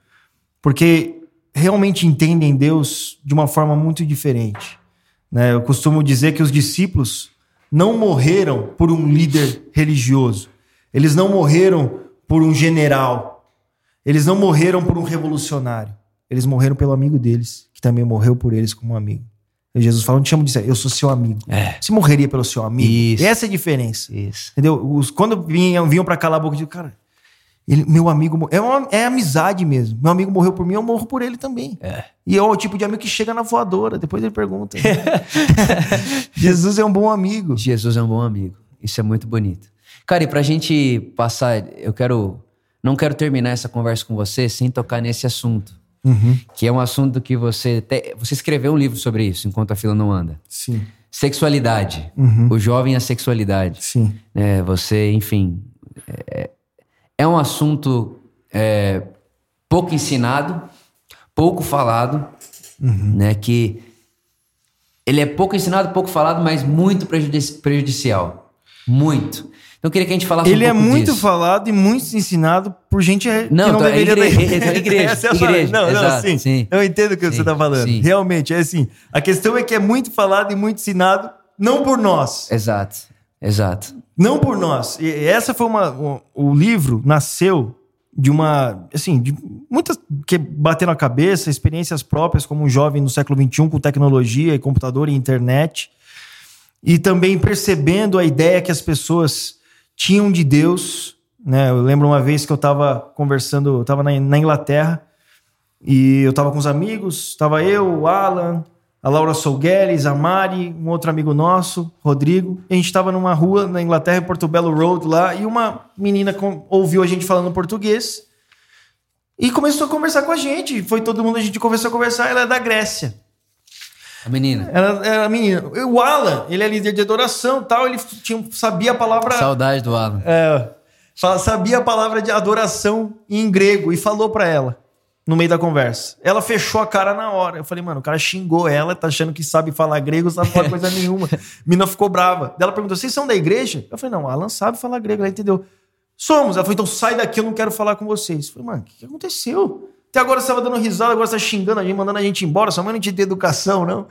porque realmente entendem Deus de uma forma muito diferente. né? Eu costumo dizer que os discípulos não morreram por um líder religioso, eles não morreram por um general, eles não morreram por um revolucionário, eles morreram pelo amigo deles, que também morreu por eles como um Jesus fala, não te chamo de servo, eu sou seu amigo. É. Você morreria pelo seu amigo. Isso. Essa é a diferença. Isso. Entendeu? Os, quando vinham, vinham pra calar a boca, eu digo, cara, ele, meu amigo. É, uma, é amizade mesmo. Meu amigo morreu por mim, eu morro por ele também. É. E é o tipo de amigo que chega na voadora, depois ele pergunta. Jesus é um bom amigo. Jesus é um bom amigo. Isso é muito bonito. Cara, e pra gente passar, eu quero. Não quero terminar essa conversa com você sem tocar nesse assunto. Que é um assunto que você. te- você escreveu um livro sobre isso, enquanto a fila não anda. Sim, Sexualidade. O jovem a sexualidade. sim. né? Você, enfim, é, é um assunto é, pouco ensinado, pouco falado, né? Que ele é pouco ensinado, pouco falado, mas muito prejudici- prejudicial, muito. Então eu queria que a gente falasse Ele um é muito disso. falado e muito ensinado por gente que Não, não então, é deveria igreja, ter- então, igreja, Essa é a igreja, Não, não, exato, sim. sim. Eu entendo o que Sim, você está falando. sim. Realmente, é assim. A questão é que é muito falado e muito ensinado, não por nós. Exato, exato. Não por nós. E essa foi uma. o- O livro nasceu de uma. Assim, de muitas que bateram a cabeça, experiências próprias como um jovem no século XXI com tecnologia e computador e internet. E também percebendo a ideia que as pessoas tinham de Deus. Né? Eu lembro uma vez que eu estava conversando, eu estava na, Inglaterra e eu estava com os amigos, estava eu, o Alan, a Laura Solgueles, a Mari, um outro amigo nosso, Rodrigo. A gente estava numa rua na Inglaterra, em Porto Belo Road lá, e uma menina com- ouviu a gente falando português e começou a conversar com a gente. Foi todo mundo, a gente começou a conversar, ela é da Grécia. A menina, Ela era menina. O Alan, ele é líder de adoração tal, ele tinha, sabia a palavra. saudade do Alan. É, sabia a palavra de adoração em grego e falou pra ela no meio da conversa. Ela fechou a cara na hora. Eu falei, mano, o cara xingou ela, tá achando que sabe falar grego, não sabe falar coisa nenhuma. Mina ficou brava. Ela perguntou: vocês são da igreja? Eu falei, não, Alan sabe falar grego, ela entendeu. Somos. Ela falou, então sai daqui, eu não quero falar com vocês. Eu falei, mano, o que aconteceu? Até agora estava dando risada, agora você tá xingando a gente, mandando a gente embora, sua mãe não te educação, não.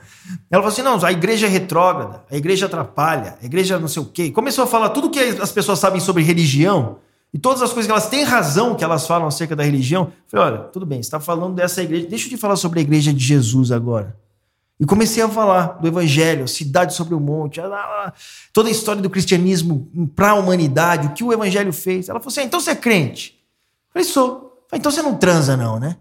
Ela falou assim: não, a igreja é retrógrada, a igreja atrapalha, a igreja não sei o quê. Começou a falar tudo que as pessoas sabem sobre religião e todas as coisas que elas têm razão que elas falam acerca da religião. Eu falei: olha, tudo bem, você está falando dessa igreja, deixa eu te falar sobre a igreja de Jesus agora. E comecei a falar do evangelho, cidade sobre o monte, toda a história do cristianismo para a humanidade, o que o evangelho fez. Ela falou assim: ah, então você é crente? Eu falei: sou. Falei, então você não transa, não, né?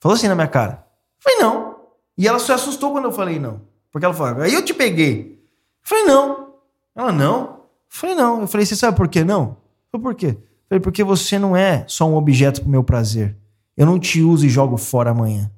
Falou assim na minha cara. Falei, não. E ela se assustou quando eu falei não. Porque ela falou, aí eu te peguei. Falei, não. Ela, não. Falei, não. Eu falei, você sabe por que não? Falei, por quê? Falei, porque você não é só um objeto pro meu prazer. Eu não te uso e jogo fora amanhã.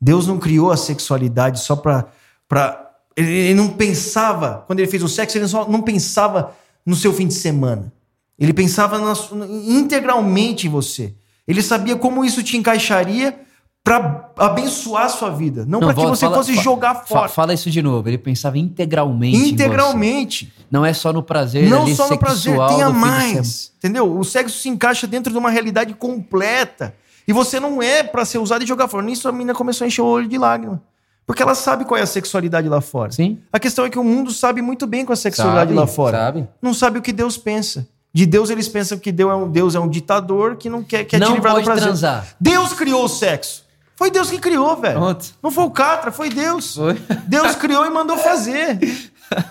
Deus não criou a sexualidade só pra. pra... Ele, ele não pensava, quando ele fez o sexo, ele só não pensava no seu fim de semana. Ele pensava na integralmente em você. Ele sabia como isso te encaixaria pra abençoar a sua vida, não, Não, pra que você fala- fosse jogar fora. Fala isso de novo. Ele pensava integralmente. integralmente. Não é só no prazer Não só no prazer, tenha mais. Entendeu? O sexo se encaixa dentro de uma realidade completa. E você não é pra ser usado e jogar fora. Nisso a menina começou a encher o olho de lágrima. Porque ela sabe qual é a sexualidade lá fora. Sim. A questão é que o mundo sabe muito bem com a sexualidade Sabe, lá fora. sabe. Não sabe o que Deus pensa. De Deus eles pensam que Deus é um, Deus é um ditador que não quer, quer te Não livrar pode do prazer. transar. Deus criou o sexo. Foi Deus que criou, velho. Pronto. Não foi o Catra, foi Deus. Foi. Deus criou e mandou fazer.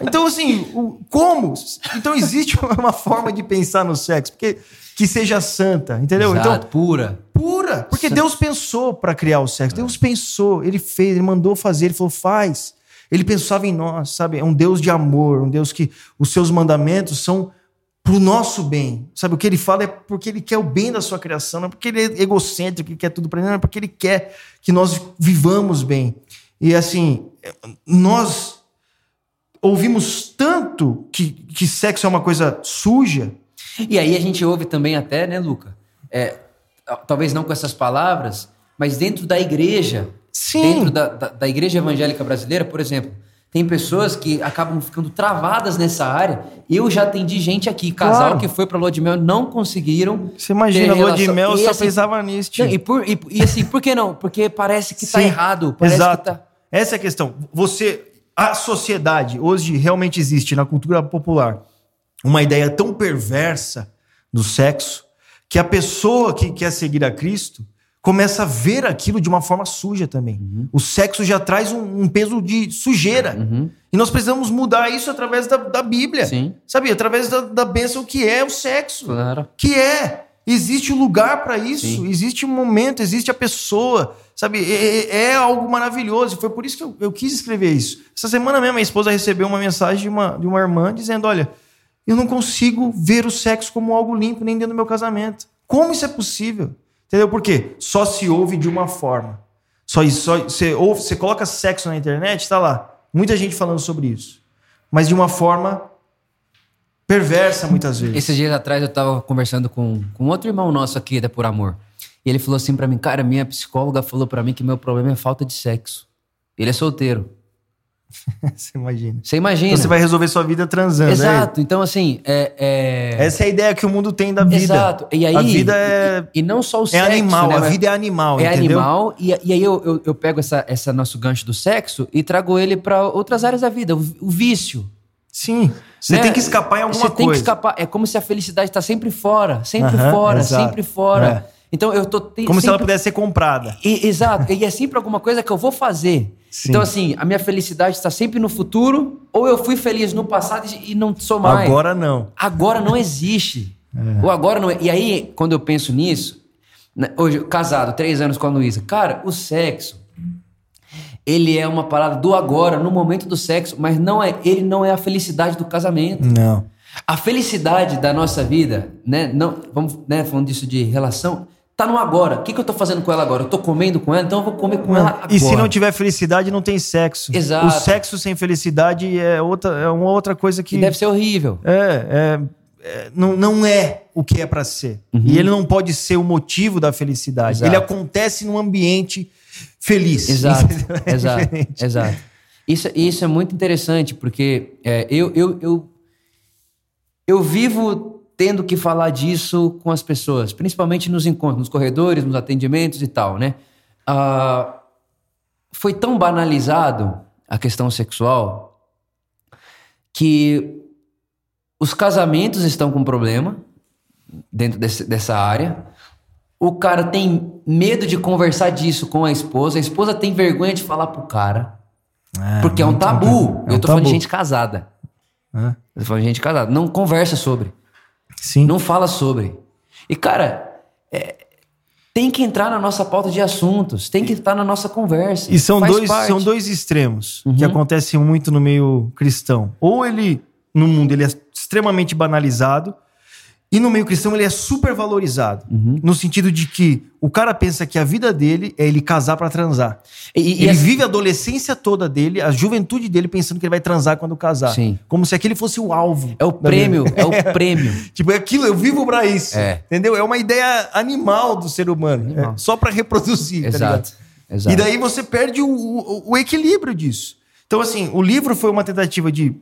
Então, assim, o- como? Então, existe uma forma de pensar no sexo porque, que seja santa, entendeu? Exato, Então, pura. pura. Porque Deus pensou para criar o sexo. Deus pensou, ele fez, ele mandou fazer, ele falou, faz. Ele pensava em nós, sabe? É um Deus de amor, um Deus que os seus mandamentos são pro nosso bem. Sabe? O que ele fala é porque ele quer o bem da sua criação, não é porque ele é egocêntrico e quer tudo para ele, não, é porque ele quer que nós vivamos bem. E assim, nós ouvimos tanto que, que sexo é uma coisa suja. E aí a gente ouve também até, né, Luca? É, talvez não com essas palavras, mas dentro da igreja, Sim. dentro da, da, da igreja evangélica brasileira, por exemplo, tem pessoas que acabam ficando travadas nessa área. Eu já atendi gente aqui, casal Claro. que foi pra lua de mel, não conseguiram. Você imagina, lua de mel só assim, pensava nisso. Não, e, por, e, e assim, por que não? Porque parece que tá Sim. errado. Parece Exato. que tá. Essa é a questão. Você, a sociedade hoje realmente existe na cultura popular uma ideia tão perversa do sexo que a pessoa que quer seguir a Cristo começa a ver aquilo de uma forma suja também. Uhum. O sexo já traz um, um peso de sujeira. E nós precisamos mudar isso através da, da Bíblia. Sim. Sabe? Através da, da bênção que é o sexo. Claro. Que é. Existe um lugar para isso, Sim. existe um momento, existe a pessoa, sabe? É, é- é algo maravilhoso. E foi por isso que eu, eu quis escrever isso. Essa semana mesmo, minha esposa recebeu uma mensagem de uma, de uma irmã dizendo: Olha, eu não consigo ver o sexo como algo limpo nem dentro do meu casamento. Como isso é possível? Entendeu? Por quê? Só se ouve de uma forma. Só, só você, ouve, você coloca sexo na internet, tá lá. Muita gente falando sobre isso. Mas de uma forma perversa, muitas vezes. Esses dias atrás eu tava conversando com, com outro irmão nosso aqui da Por Amor. E ele falou assim pra mim, cara, minha psicóloga falou pra mim que meu problema é falta de sexo. Ele é solteiro. você imagina. Você imagina? Então você vai resolver sua vida transando. é Exato. Então, assim, é... é- Essa é a ideia que o mundo tem da vida. Exato. E aí, a vida é, E, e não só o é sexo, animal, né, a vida é animal, É entendeu? animal, e, e aí eu, eu, eu pego essa, essa nosso gancho do sexo e trago ele pra outras áreas da vida. O, o vício. Sim. Você né? tem que escapar em alguma Você tem que coisa. escapar. É como se a felicidade tá sempre fora, sempre Aham, fora, exato. sempre fora. Então eu tô te- Como se ela sempre- pudesse ser comprada. E- exato. E é sempre alguma coisa que eu vou fazer. Sim. Então, assim, a minha felicidade está sempre no futuro, ou eu fui feliz no passado e não sou mais. Agora não. Agora não existe. O agora não é. E aí, quando eu penso nisso, né, hoje, casado, três anos com a Luísa, cara, o sexo, ele é uma parada do agora, no momento do sexo, mas não é, ele não é a felicidade do casamento. Não. A felicidade da nossa vida, né? Não, vamos, né, falando disso de relação, tá no agora. O que, que eu tô fazendo com ela agora? Eu tô comendo com ela, então eu vou comer com ela agora. E se não tiver felicidade, não tem sexo. Exato. O sexo sem felicidade é, outra, é uma outra coisa que. Que deve ser horrível. É, é, é, não, não é o que é para ser. E ele não pode ser o motivo da felicidade. Uhum. Exato. Ele acontece num ambiente feliz. Exato? É exato, exato. Isso, isso é muito interessante, porque é, eu, eu, eu, eu vivo tendo que falar disso com as pessoas, principalmente nos encontros, nos corredores, nos atendimentos e tal, né? Ah, foi tão banalizado a questão sexual que os casamentos estão com problema dentro desse- dessa área. O cara tem medo de conversar disso com a esposa. A esposa tem vergonha de falar pro cara. porque é um tabu. É eu um tô falando de tabu. gente casada. É. Eu tô falando de gente casada. Não conversa sobre. Sim. Não fala sobre. E, cara, é, tem que entrar na nossa pauta de assuntos. Tem que estar na nossa conversa. E são Faz dois, parte. são dois extremos Uhum. que acontecem muito no meio cristão. Ou ele, no mundo, ele é extremamente banalizado, e no meio cristão ele é super valorizado. Uhum. No sentido de que o cara pensa que a vida dele é ele casar pra transar. E, e ele assim- vive a adolescência toda dele, a juventude dele, pensando que ele vai transar quando casar. Sim. Como se aquele fosse o alvo. É o prêmio. É o prêmio. Tipo, é aquilo, eu vivo pra isso. É. Entendeu? É uma ideia animal do ser humano. É só pra reproduzir. tá? Exato. Exato. E daí você perde o, o- o equilíbrio disso. Então, assim, o livro foi uma tentativa de.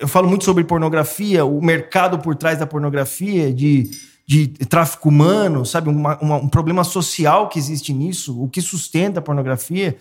Eu falo muito sobre pornografia, o mercado por trás da pornografia, de, de tráfico humano, sabe? Uma- uma- um problema social que existe nisso, o que sustenta a pornografia.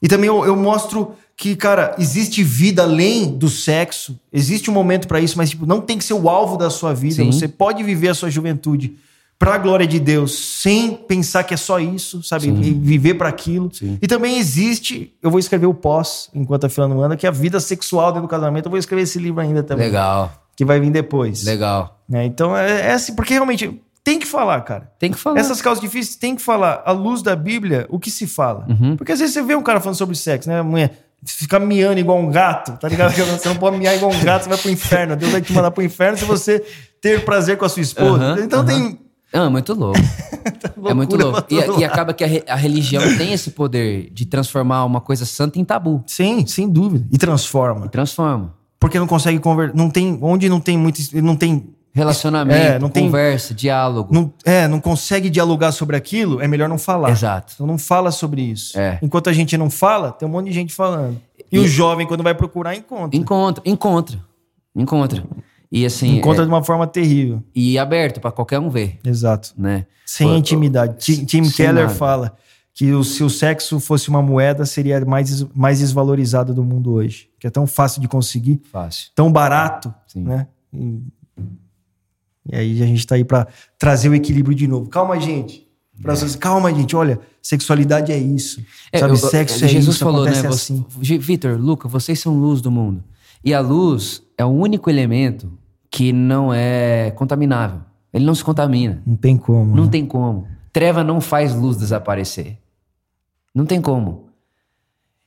E também eu, eu mostro que, cara, existe vida além do sexo, existe um momento pra isso, mas tipo, não tem que ser o alvo da sua vida. Sim. Você pode viver a sua juventude pra glória de Deus, sem pensar que é só isso, sabe? Sim. E viver para aquilo. Sim. E também existe, eu vou escrever o pós, enquanto a fila não anda, que é a vida sexual dentro do casamento. Eu vou escrever esse livro ainda também, Legal. que vai vir depois. Legal. Né? Então é, é assim, porque realmente tem que falar, cara. Tem que falar. Essas causas difíceis tem que falar, à luz da Bíblia, o que se fala. Uhum. Porque às vezes você vê um cara falando sobre sexo, né? A mulher fica miando igual um gato, tá ligado? Você não pode miar igual um gato, você vai pro inferno. Deus vai te mandar pro inferno se você ter prazer com a sua esposa. Aham, então aham. tem. Ah, muito louco. é muito louco. E, e acaba que a, re- a religião tem esse poder de transformar uma coisa santa em tabu. Sim, sem dúvida. E transforma. Transforma. Porque não consegue conversar. Não tem. Onde não tem muito. Não tem. Relacionamento, É, não tem- conversa, diálogo. Não, é, não consegue dialogar sobre aquilo, é melhor não falar. Exato. Então não fala sobre isso. É. Enquanto a gente não fala, tem um monte de gente falando. E, E- o jovem, quando vai procurar, encontra. Encontra, encontra. Encontra. E assim, Encontra é- de uma forma terrível. e aberto pra qualquer um ver, Exato. né? Sem Pô, intimidade. Tim, Tim Keller nada. fala que o, se o sexo fosse uma moeda, seria mais, mais desvalorizado do mundo hoje. Que é tão fácil de conseguir, Fácil. tão barato, Sim. né? E, e aí a gente tá aí pra trazer o equilíbrio de novo. Calma, gente. Pra calma, gente, olha, sexualidade é isso. É, sabe, eu- sexo é Jesus isso, falou, né? assim. Vitor, Luca, vocês são luz do mundo. E a luz é o único elemento que não é contaminável. Ele não se contamina. Não tem como. Não né? tem como. Treva não faz luz desaparecer. Não tem como.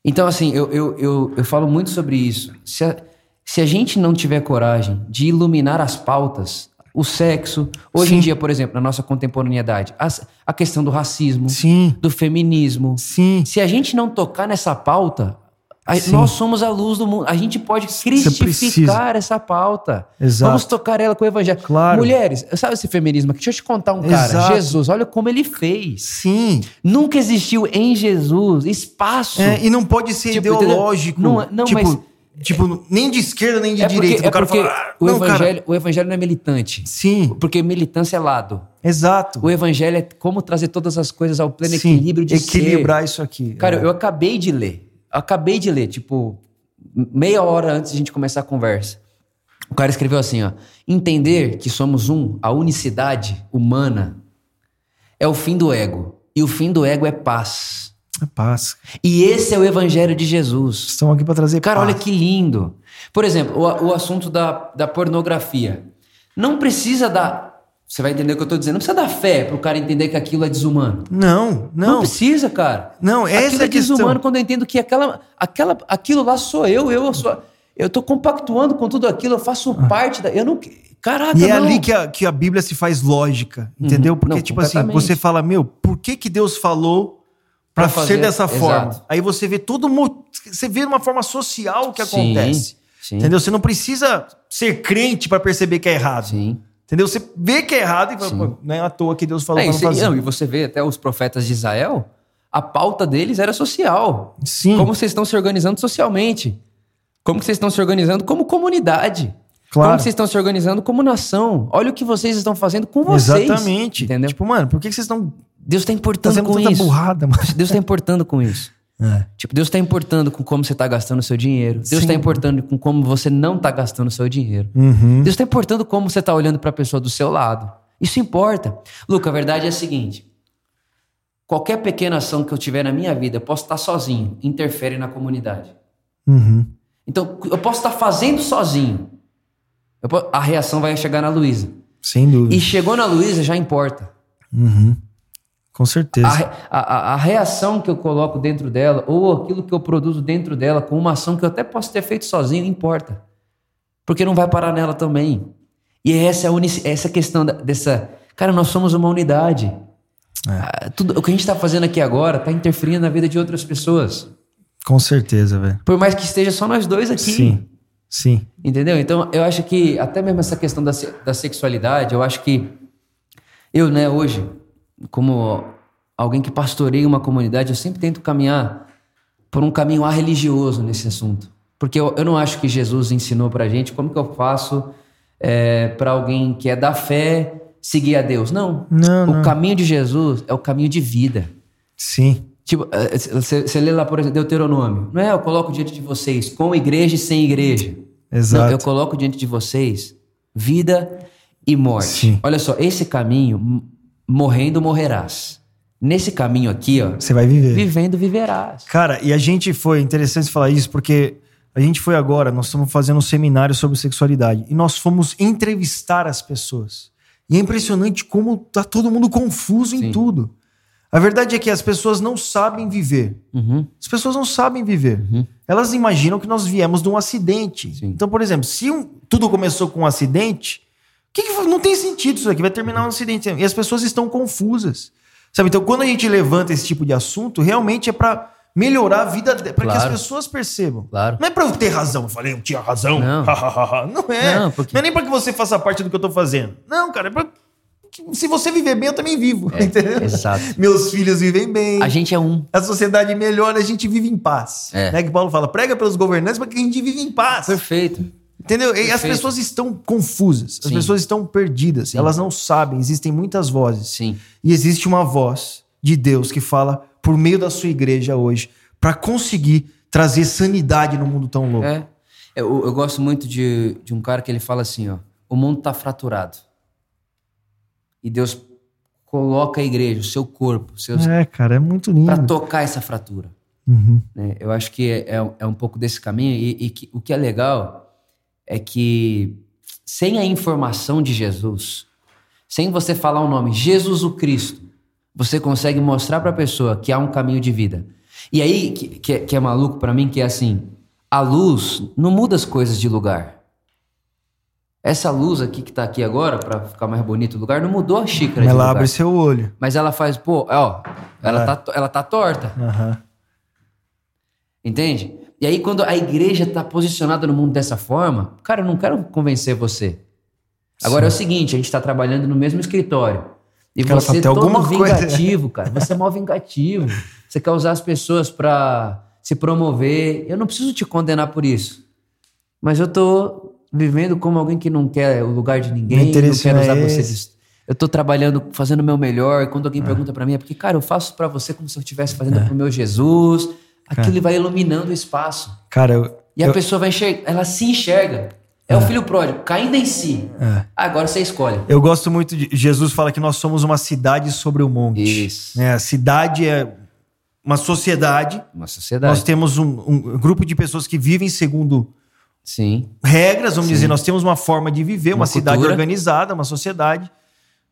Então, assim, eu, eu, eu, eu falo muito sobre isso. Se a, se a gente não tiver coragem de iluminar as pautas, o sexo, hoje em Sim. dia, por exemplo, na nossa contemporaneidade, as- a questão do racismo, Sim, do feminismo, sim. se a gente não tocar nessa pauta, a- nós somos a luz do mundo. A gente pode cristificar essa pauta. Exato. Vamos tocar ela com o evangelho. Claro. Mulheres, sabe esse feminismo aqui? Deixa eu te contar um cara. Exato. Jesus, olha como ele fez. Sim. Nunca existiu em Jesus espaço. É, e não pode ser Tipo, ideológico. Não é- não, tipo, mas- tipo, nem de esquerda nem de É porque, direita. é o cara porque fala, ah, o, não, cara. evangelho, o evangelho não é militante. Sim, Porque militância é lado. exato. O evangelho é como trazer todas as coisas ao pleno Sim, equilíbrio de ser. equilibrar isso aqui. Cara, é. eu acabei de ler. Acabei de ler, tipo, meia hora antes de a gente começar a conversa. O cara escreveu assim, ó: "Entender que somos um, a unicidade humana é o fim do ego, e o fim do ego é paz. É paz. E esse é o evangelho de Jesus. Estão aqui para trazer Cara, paz. olha que lindo. Por exemplo, o, o assunto da, da pornografia. Não precisa da. Você vai entender o que eu tô dizendo. Não precisa dar fé pro cara entender que aquilo é desumano. Não, Não, não. precisa, cara. Não, essa aquilo é é desumano quando eu entendo que aquela, aquela, aquilo lá sou eu, eu sou. Eu tô compactuando com tudo aquilo, eu faço parte da. Eu não. Caraca, E é não. ali que a, que a Bíblia se faz lógica, entendeu? Porque, Não, tipo assim, você fala, meu, por que que Deus falou fazer, ser dessa exato. forma? Aí você vê todo mo- você vê uma forma social que Sim, acontece. sim. Entendeu? Você não precisa ser crente pra perceber que é errado. Sim. Entendeu? Você vê que é errado e fala, pô, não é à toa que Deus falou É, pra e, não você, fazer. não, e você vê até os profetas de Israel, a pauta deles era social. Sim, Como vocês estão se organizando socialmente? Como vocês estão se organizando como comunidade? Claro. Como vocês estão se organizando como nação? Olha o que vocês estão fazendo com vocês. exatamente. Entendeu? Tipo, mano, por que vocês estão Deus está importando fazendo com isso. burrada? Deus está importando com isso. É. Tipo, Deus está importando com como você está gastando o seu dinheiro. Deus está importando com como você não está gastando o seu dinheiro. Uhum. Deus está importando como você está olhando para a pessoa do seu lado. Isso importa. Luca, a verdade é a seguinte: qualquer pequena ação que eu tiver na minha vida, eu posso estar sozinho, interfere na comunidade. Uhum. Então, eu posso estar fazendo sozinho. Eu po- a reação vai chegar na Luísa. Sem dúvida. E chegou na Luísa, já importa. Uhum. Com certeza. A, a, a- reação que eu coloco dentro dela, ou aquilo que eu produzo dentro dela, com uma ação que eu até posso ter feito sozinho, importa. Porque não vai parar nela também. E essa é a unici- essa questão da- dessa. Cara, nós somos uma unidade. É. Ah, tudo, o que a gente está fazendo aqui agora está interferindo na vida de outras pessoas. Com certeza, velho. Por mais que esteja só nós dois aqui. Sim. Sim. Entendeu? Então, eu acho que até mesmo essa questão da, da sexualidade, eu acho que eu, né, hoje, como alguém que pastoreia uma comunidade, eu sempre tento caminhar por um caminho religioso nesse assunto. Porque eu, eu não acho que Jesus ensinou pra gente como que eu faço é, para alguém que é da fé seguir a Deus. Não. Não, o não. caminho de Jesus é o caminho de vida. Sim. Tipo, você você lê lá, por exemplo, Deuteronômio. Não é eu coloco diante de vocês com igreja e sem igreja. Exato. Não, eu coloco diante de vocês vida e morte. Sim. Olha só, esse caminho, morrendo morrerás. Nesse caminho aqui, ó, Você vai viver. vivendo viverás. Cara, e a gente foi interessante falar isso porque a gente foi agora, nós estamos fazendo um seminário sobre sexualidade e nós fomos entrevistar as pessoas. E é impressionante como tá todo mundo confuso em Sim. tudo. A verdade é que as pessoas não sabem viver. Uhum. As pessoas não sabem viver. Elas imaginam que nós viemos de um acidente. Sim. Então, por exemplo, se um- tudo começou com um acidente, que que não tem sentido isso aqui, vai terminar um acidente. E as pessoas estão confusas. Sabe? Então, quando a gente levanta esse tipo de assunto, realmente é para melhorar a vida, para que as Claro. pessoas percebam. Claro. Não é para eu ter razão. Eu falei, eu tinha razão. Não. não é. Não, porque- Não é nem para que você faça parte do que eu tô fazendo. Não, cara, é pra... se você viver bem, eu também vivo. entendeu? exato. Meus filhos vivem bem. A gente é um. A sociedade melhora, a gente vive em paz. É. Né? Que Paulo fala, prega pelos governantes para que a gente vive em paz. Perfeito. Entendeu? E as pessoas estão confusas, as Sim. pessoas estão perdidas, Sim. elas não sabem, existem muitas vozes. Sim. E existe uma voz de Deus que fala por meio da sua igreja hoje para conseguir trazer sanidade no mundo tão louco. É. Eu, eu gosto muito de, de um cara que ele fala assim, ó. O mundo tá fraturado. E Deus coloca a igreja, o seu corpo, seus, É, cara, é muito lindo. para tocar essa fratura. Uhum. né? Eu acho que é, é- é um pouco desse caminho e, e que- o que é legal é que sem a informação de Jesus, sem você falar o nome Jesus o Cristo, você consegue mostrar para a pessoa que há um caminho de vida. E aí que, que, é- que é maluco para mim que é assim, a luz não muda as coisas de lugar. Essa luz aqui que tá aqui agora para ficar mais bonito o lugar não mudou a xícara de Ela abre seu olho. Mas ela faz, pô, ó, ela, É. tá, ela tá torta. Aham. Entende? E aí, quando a igreja está posicionada no mundo dessa forma, cara, eu não quero convencer você. Agora é o seguinte: a gente está trabalhando no mesmo escritório. E Cara, você tem todo alguma coisa- vingativo, cara. Você é mó vingativo. Você quer usar as pessoas para se promover. Eu não preciso te condenar por isso. Mas eu tô vivendo como alguém que não quer o lugar de ninguém, não não é usar você. esse. de- Eu tô trabalhando, fazendo o meu melhor. E quando alguém pergunta para mim, é porque, cara, eu faço para você como se eu estivesse fazendo pro meu Jesus. Aquilo vai iluminando o espaço. Cara, eu, E a eu- pessoa vai enxergar, ela se enxerga. É o filho pródigo, caindo em si. É. Agora você escolhe. eu gosto muito de. Jesus fala que nós somos uma cidade sobre o monte. Isso. É, a cidade é uma sociedade. Uma sociedade. Nós temos um, um grupo de pessoas que vivem segundo Sim. regras, vamos dizer. Nós temos uma forma de viver, uma, Uma cidade organizada, uma sociedade.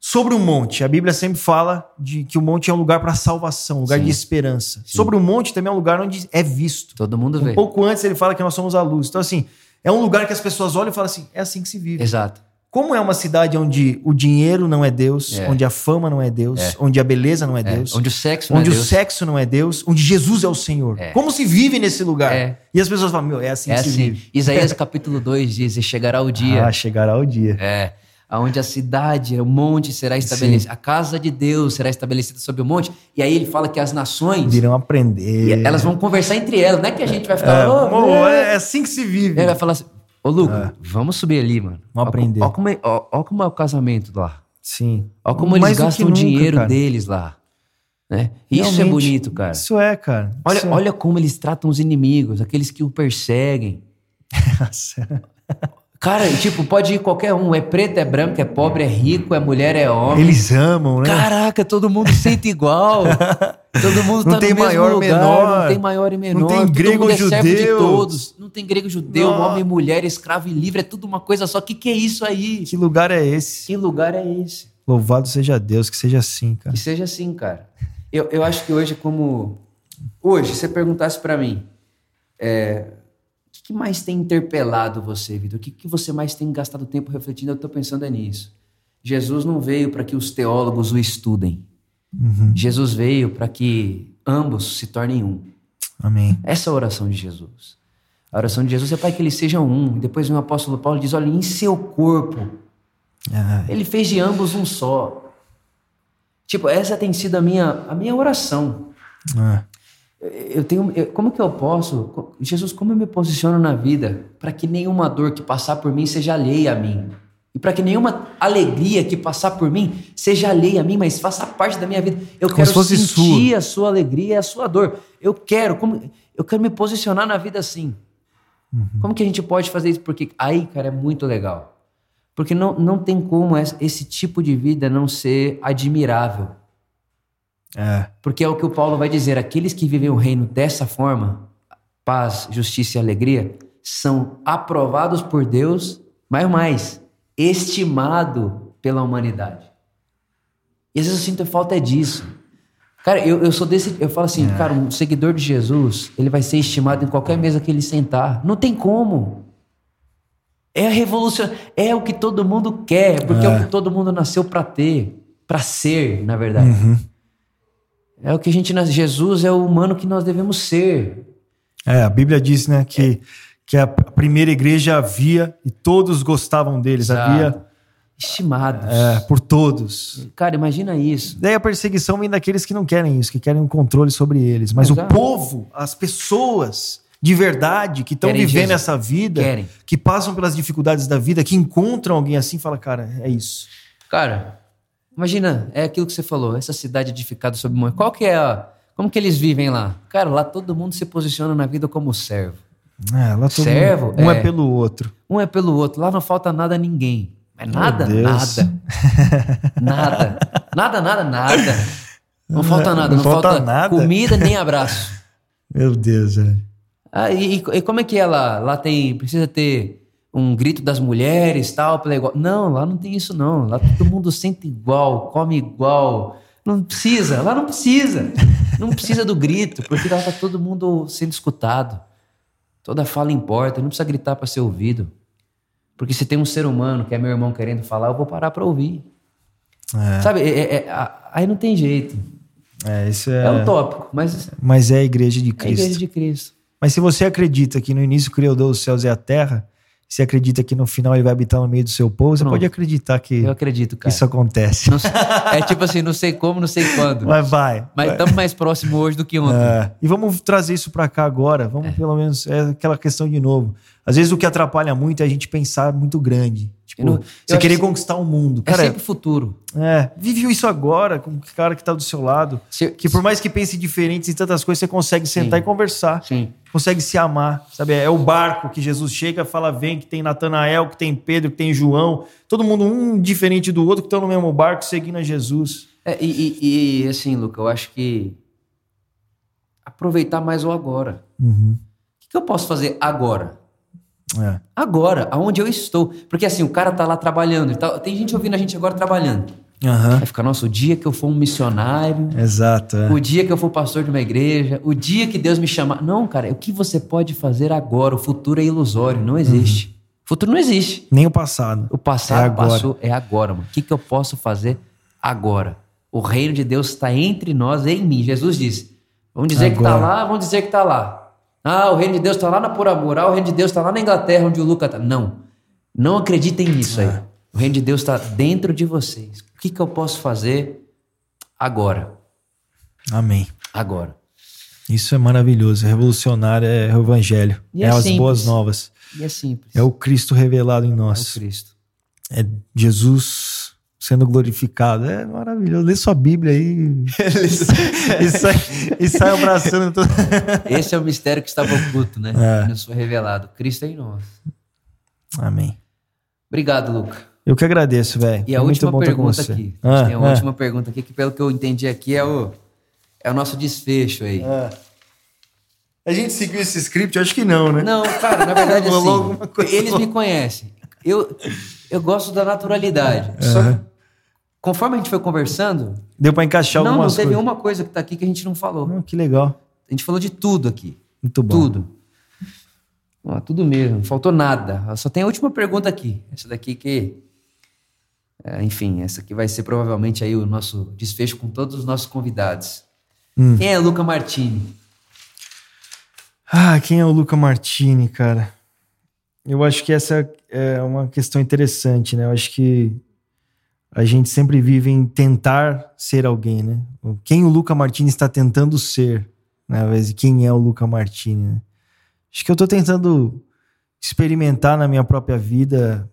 Sobre o monte, a Bíblia sempre fala de que o monte é um lugar para salvação, um lugar Sim. de esperança. Sobre o monte também é um lugar onde é visto. Todo mundo Um vê. pouco antes ele fala que nós somos a luz. Então, assim, é um lugar que as pessoas olham e falam assim: é assim que se vive. Exato. Como é uma cidade onde o dinheiro não é Deus, É. onde a fama não é Deus, É. onde a beleza não é É, Deus, Onde o sexo não onde é o Deus. sexo não é Deus, onde Jesus é o Senhor. É. Como se vive nesse lugar? É. E as pessoas falam: meu, é assim É que se assim. vive. Isaías capítulo 2 diz: E chegará o dia. Ah, chegará o dia. É. Onde a cidade, o monte será estabelecido. A casa de Deus será estabelecida sobre o monte. E aí ele fala que as nações, Virão aprender. elas vão conversar entre elas. Não é que a gente vai ficar. É, "Ô, pô, é, é assim que se vive. Ele vai falar assim: Ô, Luca, vamos subir ali, mano. Vamos Ó, aprender. Ó, como é, ó, ó como é o casamento lá. Sim. Ó como eles Mais que gastam o dinheiro cara. deles lá. Né? Isso é bonito, cara. Isso é, cara. Olha, Isso é. olha como eles tratam os inimigos, aqueles que o perseguem. Cara, tipo, pode ir qualquer um. É preto, é branco, é pobre, é rico, é mulher, é homem. Eles amam, né? Caraca, todo mundo sente igual. Todo mundo Não tá tem no mesmo maior, lugar, menor. não tem maior e menor. Não tem grego é servo de judeu. todos. Não tem grego judeu, Não. homem, mulher, escravo e livre, é tudo uma coisa só. O que, que é isso aí? Que lugar é esse? Que lugar é esse? Louvado seja Deus, que seja assim, cara. Que seja assim, cara. Eu, eu acho que hoje, como. Hoje, se você perguntasse pra mim, é, que, que mais tem interpelado você, Vitor? O que, que você mais tem gastado tempo refletindo? Eu tô pensando é nisso. Jesus não veio para que os teólogos o estudem. Jesus veio para que ambos se tornem um. Amém. Essa é a oração de Jesus. A oração de Jesus é para que eles sejam um. E depois o apóstolo Paulo diz: olha, em seu corpo Ah, ele fez de ambos um só. Tipo, essa tem sido a minha, a minha oração. ah. Eu tenho, eu- como que eu posso, Jesus, como eu me posiciono na vida para que nenhuma dor que passar por mim seja alheia a mim? E para que nenhuma alegria que passar por mim seja alheia a mim, mas faça parte da minha vida. Eu Como quero sentir a sua alegria e a sua dor. Eu quero, como, eu quero me posicionar na vida assim. Uhum. Como que a gente pode fazer isso? Porque aí, cara, é muito legal. Porque não, não tem como esse tipo de vida não ser admirável. É. Porque é o que o Paulo vai dizer: aqueles que vivem o reino dessa forma, paz, justiça e alegria, são aprovados por Deus, mas mais, estimado pela humanidade. E às vezes eu sinto falta é disso. Cara, eu, eu sou desse. Eu falo assim, cara, um seguidor de Jesus, ele vai ser estimado em qualquer mesa que ele sentar. Não tem como. É a revolução. É o que todo mundo quer, porque é, o que todo mundo nasceu para ter, para ser, na verdade. É o que a gente nasce. Jesus é o humano que nós devemos ser. É, a Bíblia diz, né, que, que a primeira igreja havia e todos gostavam deles. Exato. Havia Estimados. é, por todos. Cara, imagina isso. Daí a perseguição vem daqueles que não querem isso, que querem um controle sobre eles. Mas o Exato. povo, as pessoas de verdade que estão vivendo Jesus. essa vida, Querem. que passam pelas dificuldades da vida, que encontram alguém assim, fala, cara, é isso. Cara, imagina, é aquilo que você falou, essa cidade edificada sob monte. Qual que é a. Como que eles vivem lá? Cara, lá todo mundo se posiciona na vida como servo. É, lá todo Servo, mundo- um é. é. pelo outro. Um é pelo outro. Lá não falta nada a ninguém. Mas nada, nada. nada. Nada, nada, nada. Não falta nada. Não Não, falta falta, nada? comida nem abraço. Meu Deus, velho. Ah, e, e como é que é lá? Lá tem. Precisa ter um grito das mulheres tal, pela igual. Não, lá não tem isso, não. Lá todo mundo sente igual, come igual. Não precisa, lá não precisa. Não precisa do grito, porque lá tá todo mundo sendo escutado. Toda fala importa, não precisa gritar para ser ouvido. Porque se tem um ser humano que é meu irmão querendo falar, eu vou parar para ouvir. É, Sabe? É- é- é- aí não tem jeito. é, isso É, é. utópico, mas Mas é a igreja de é a Cristo. igreja de Cristo. Mas se você acredita que no início criou Deus os céus e a terra, se acredita que no final ele vai habitar no meio do seu povo, você Pronto. pode acreditar que Eu acredito, cara. isso acontece. Sei- é tipo assim, não sei como, não sei quando. Mas vai. Mas estamos mais próximo hoje do que ontem. É, e vamos trazer isso pra cá agora. Vamos, pelo menos, é aquela questão de novo. Às vezes o que atrapalha muito é a gente pensar muito grande. Tipo, Eu não- você querer que- conquistar o mundo. É Cara, sempre o futuro. é, vive isso agora com o cara que tá do seu lado. Se- Que por mais que pense diferentes em tantas coisas, você consegue sentar Sim. e conversar. Sim. Consegue se amar, sabe? É o barco que Jesus chega, fala, vem, que tem Natanael, que tem Pedro, que tem João. Todo mundo um diferente do outro, que estão no mesmo barco, seguindo a Jesus. É, e, e- e, assim, Luca, eu acho que aproveitar mais o agora. Uhum. O que eu posso fazer agora? É. Agora, aonde eu estou. Porque assim, o cara tá lá trabalhando. tal. Tem gente ouvindo a gente agora trabalhando. Aham. Vai ficar, nossa, o dia que eu for um missionário, Exato. é. o dia que eu for pastor de uma igreja, o dia que Deus me chamar. Não, cara, o que você pode fazer agora? O futuro é ilusório, não existe. O futuro não existe. Nem o passado. O passado É agora. passou, é agora, mano. O que, que eu posso fazer agora? O reino de Deus está entre nós e em mim. Jesus disse: vamos dizer que está Agora. lá, vamos dizer que está lá. Ah, o reino de Deus está lá na Por Amor. Ah, o reino de Deus está lá na Inglaterra, onde o Luca está. Não. Não acreditem nisso aí. O reino de Deus está dentro de vocês. O que, que eu posso fazer agora? Amém. Agora. Isso é maravilhoso. É revolucionário, é o evangelho. É é as simples. boas novas. E é simples. É o Cristo revelado em É o nós. Cristo. É Jesus sendo glorificado. É maravilhoso. Lê sua Bíblia aí. e, sai, e sai abraçando todo. Esse é o mistério que estava oculto, né? É. Foi revelado. Cristo é em nós. Amém. Obrigado, Luca. Eu que agradeço, velho. E a última pergunta aqui. A gente Ah, tem uma ah, última pergunta aqui, que pelo que eu entendi aqui é o, é o nosso desfecho aí. ah. A gente seguiu esse script? Acho que não, né? Não, cara, na verdade assim, eles me conhecem. Eu, eu gosto da naturalidade. Só que, conforme a gente foi conversando, Deu pra encaixar não, não algumas teve coisas. uma coisa que tá aqui que a gente não falou. Ah, que legal. A gente falou de tudo aqui. Muito bom. Tudo. Ó, tudo mesmo, não faltou nada. Só tem a última pergunta aqui. Essa daqui que. é, enfim, essa aqui vai ser provavelmente aí o nosso desfecho com todos os nossos convidados. Hum. Quem é Luca Martini? Ah, quem é o Luca Martini, cara? Eu acho que essa é uma questão interessante, né? Eu acho que a gente sempre vive em tentar ser alguém, né? Quem o Luca Martini está tentando ser, né? Quem é o Luca Martini, né? Acho que eu tô tentando experimentar na minha própria vida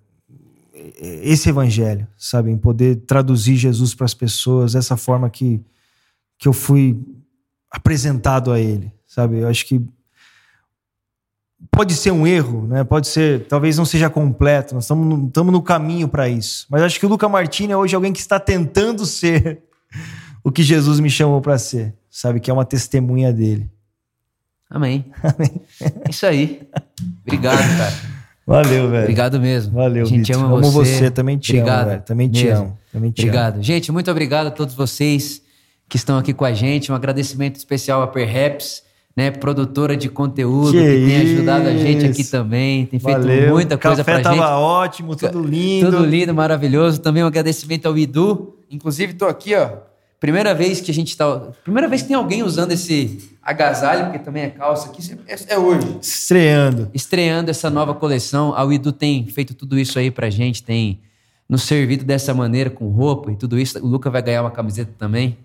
esse evangelho, sabe? Em poder traduzir Jesus para as pessoas dessa forma que, que eu fui apresentado a ele, sabe? Eu acho que pode ser um erro, né? Pode ser, talvez não seja completo. Nós estamos no, estamos no caminho para isso. Mas acho que o Luca Martini é hoje alguém que está tentando ser o que Jesus me chamou para ser, sabe? Que é uma testemunha dele. Amém. É Isso aí. Obrigado, cara. Valeu, velho. Obrigado mesmo. Valeu, gente Vitor. ama Amo você. você, também te Obrigado. amo, velho. Também te mesmo. amo. Também te amo. Obrigado. Gente, muito obrigado a todos vocês que estão aqui com a gente. Um agradecimento especial a Perhaps, né, produtora de conteúdo, que, Que tem ajudado a gente aqui também, tem feito Valeu. muita coisa Café pra tava gente. ótimo, tudo lindo. Tudo lindo, maravilhoso. Também um agradecimento ao Idu. Inclusive, tô aqui, ó. Primeira vez que a gente tá. Primeira vez que tem alguém usando esse agasalho, porque também é calça aqui. É, é hoje. Estreando. Estreando essa nova coleção. A Idu tem feito tudo isso aí pra gente, tem nos servido dessa maneira, com roupa e tudo isso. O Luca vai ganhar uma camiseta também.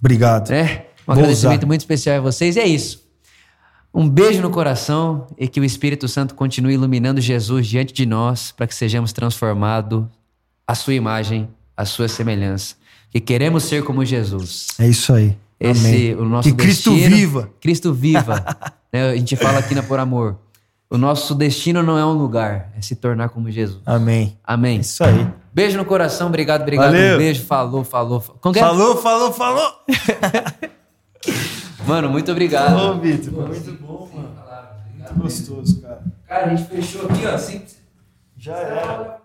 Obrigado. né? Um Vou agradecimento usar. muito especial a vocês. E é isso. Um beijo no coração e que o Espírito Santo continue iluminando Jesus diante de nós para que sejamos transformados à sua imagem, à sua semelhança. Que queremos ser como Jesus. É isso aí. Esse Amém. o nosso Que Cristo destino- viva. Cristo viva. né? A gente fala aqui na Por Amor. O nosso destino não é um lugar, é se tornar como Jesus. Amém. Amém. É isso aí. Beijo no coração, obrigado, obrigado. Valeu. Um beijo, falou, falou. Que é? Falou, falou, falou. Mano, muito obrigado. Ô, Vitor, foi muito bom, mano. Muito gostoso, cara. Cara, a gente fechou aqui, ó. Assim, Já era.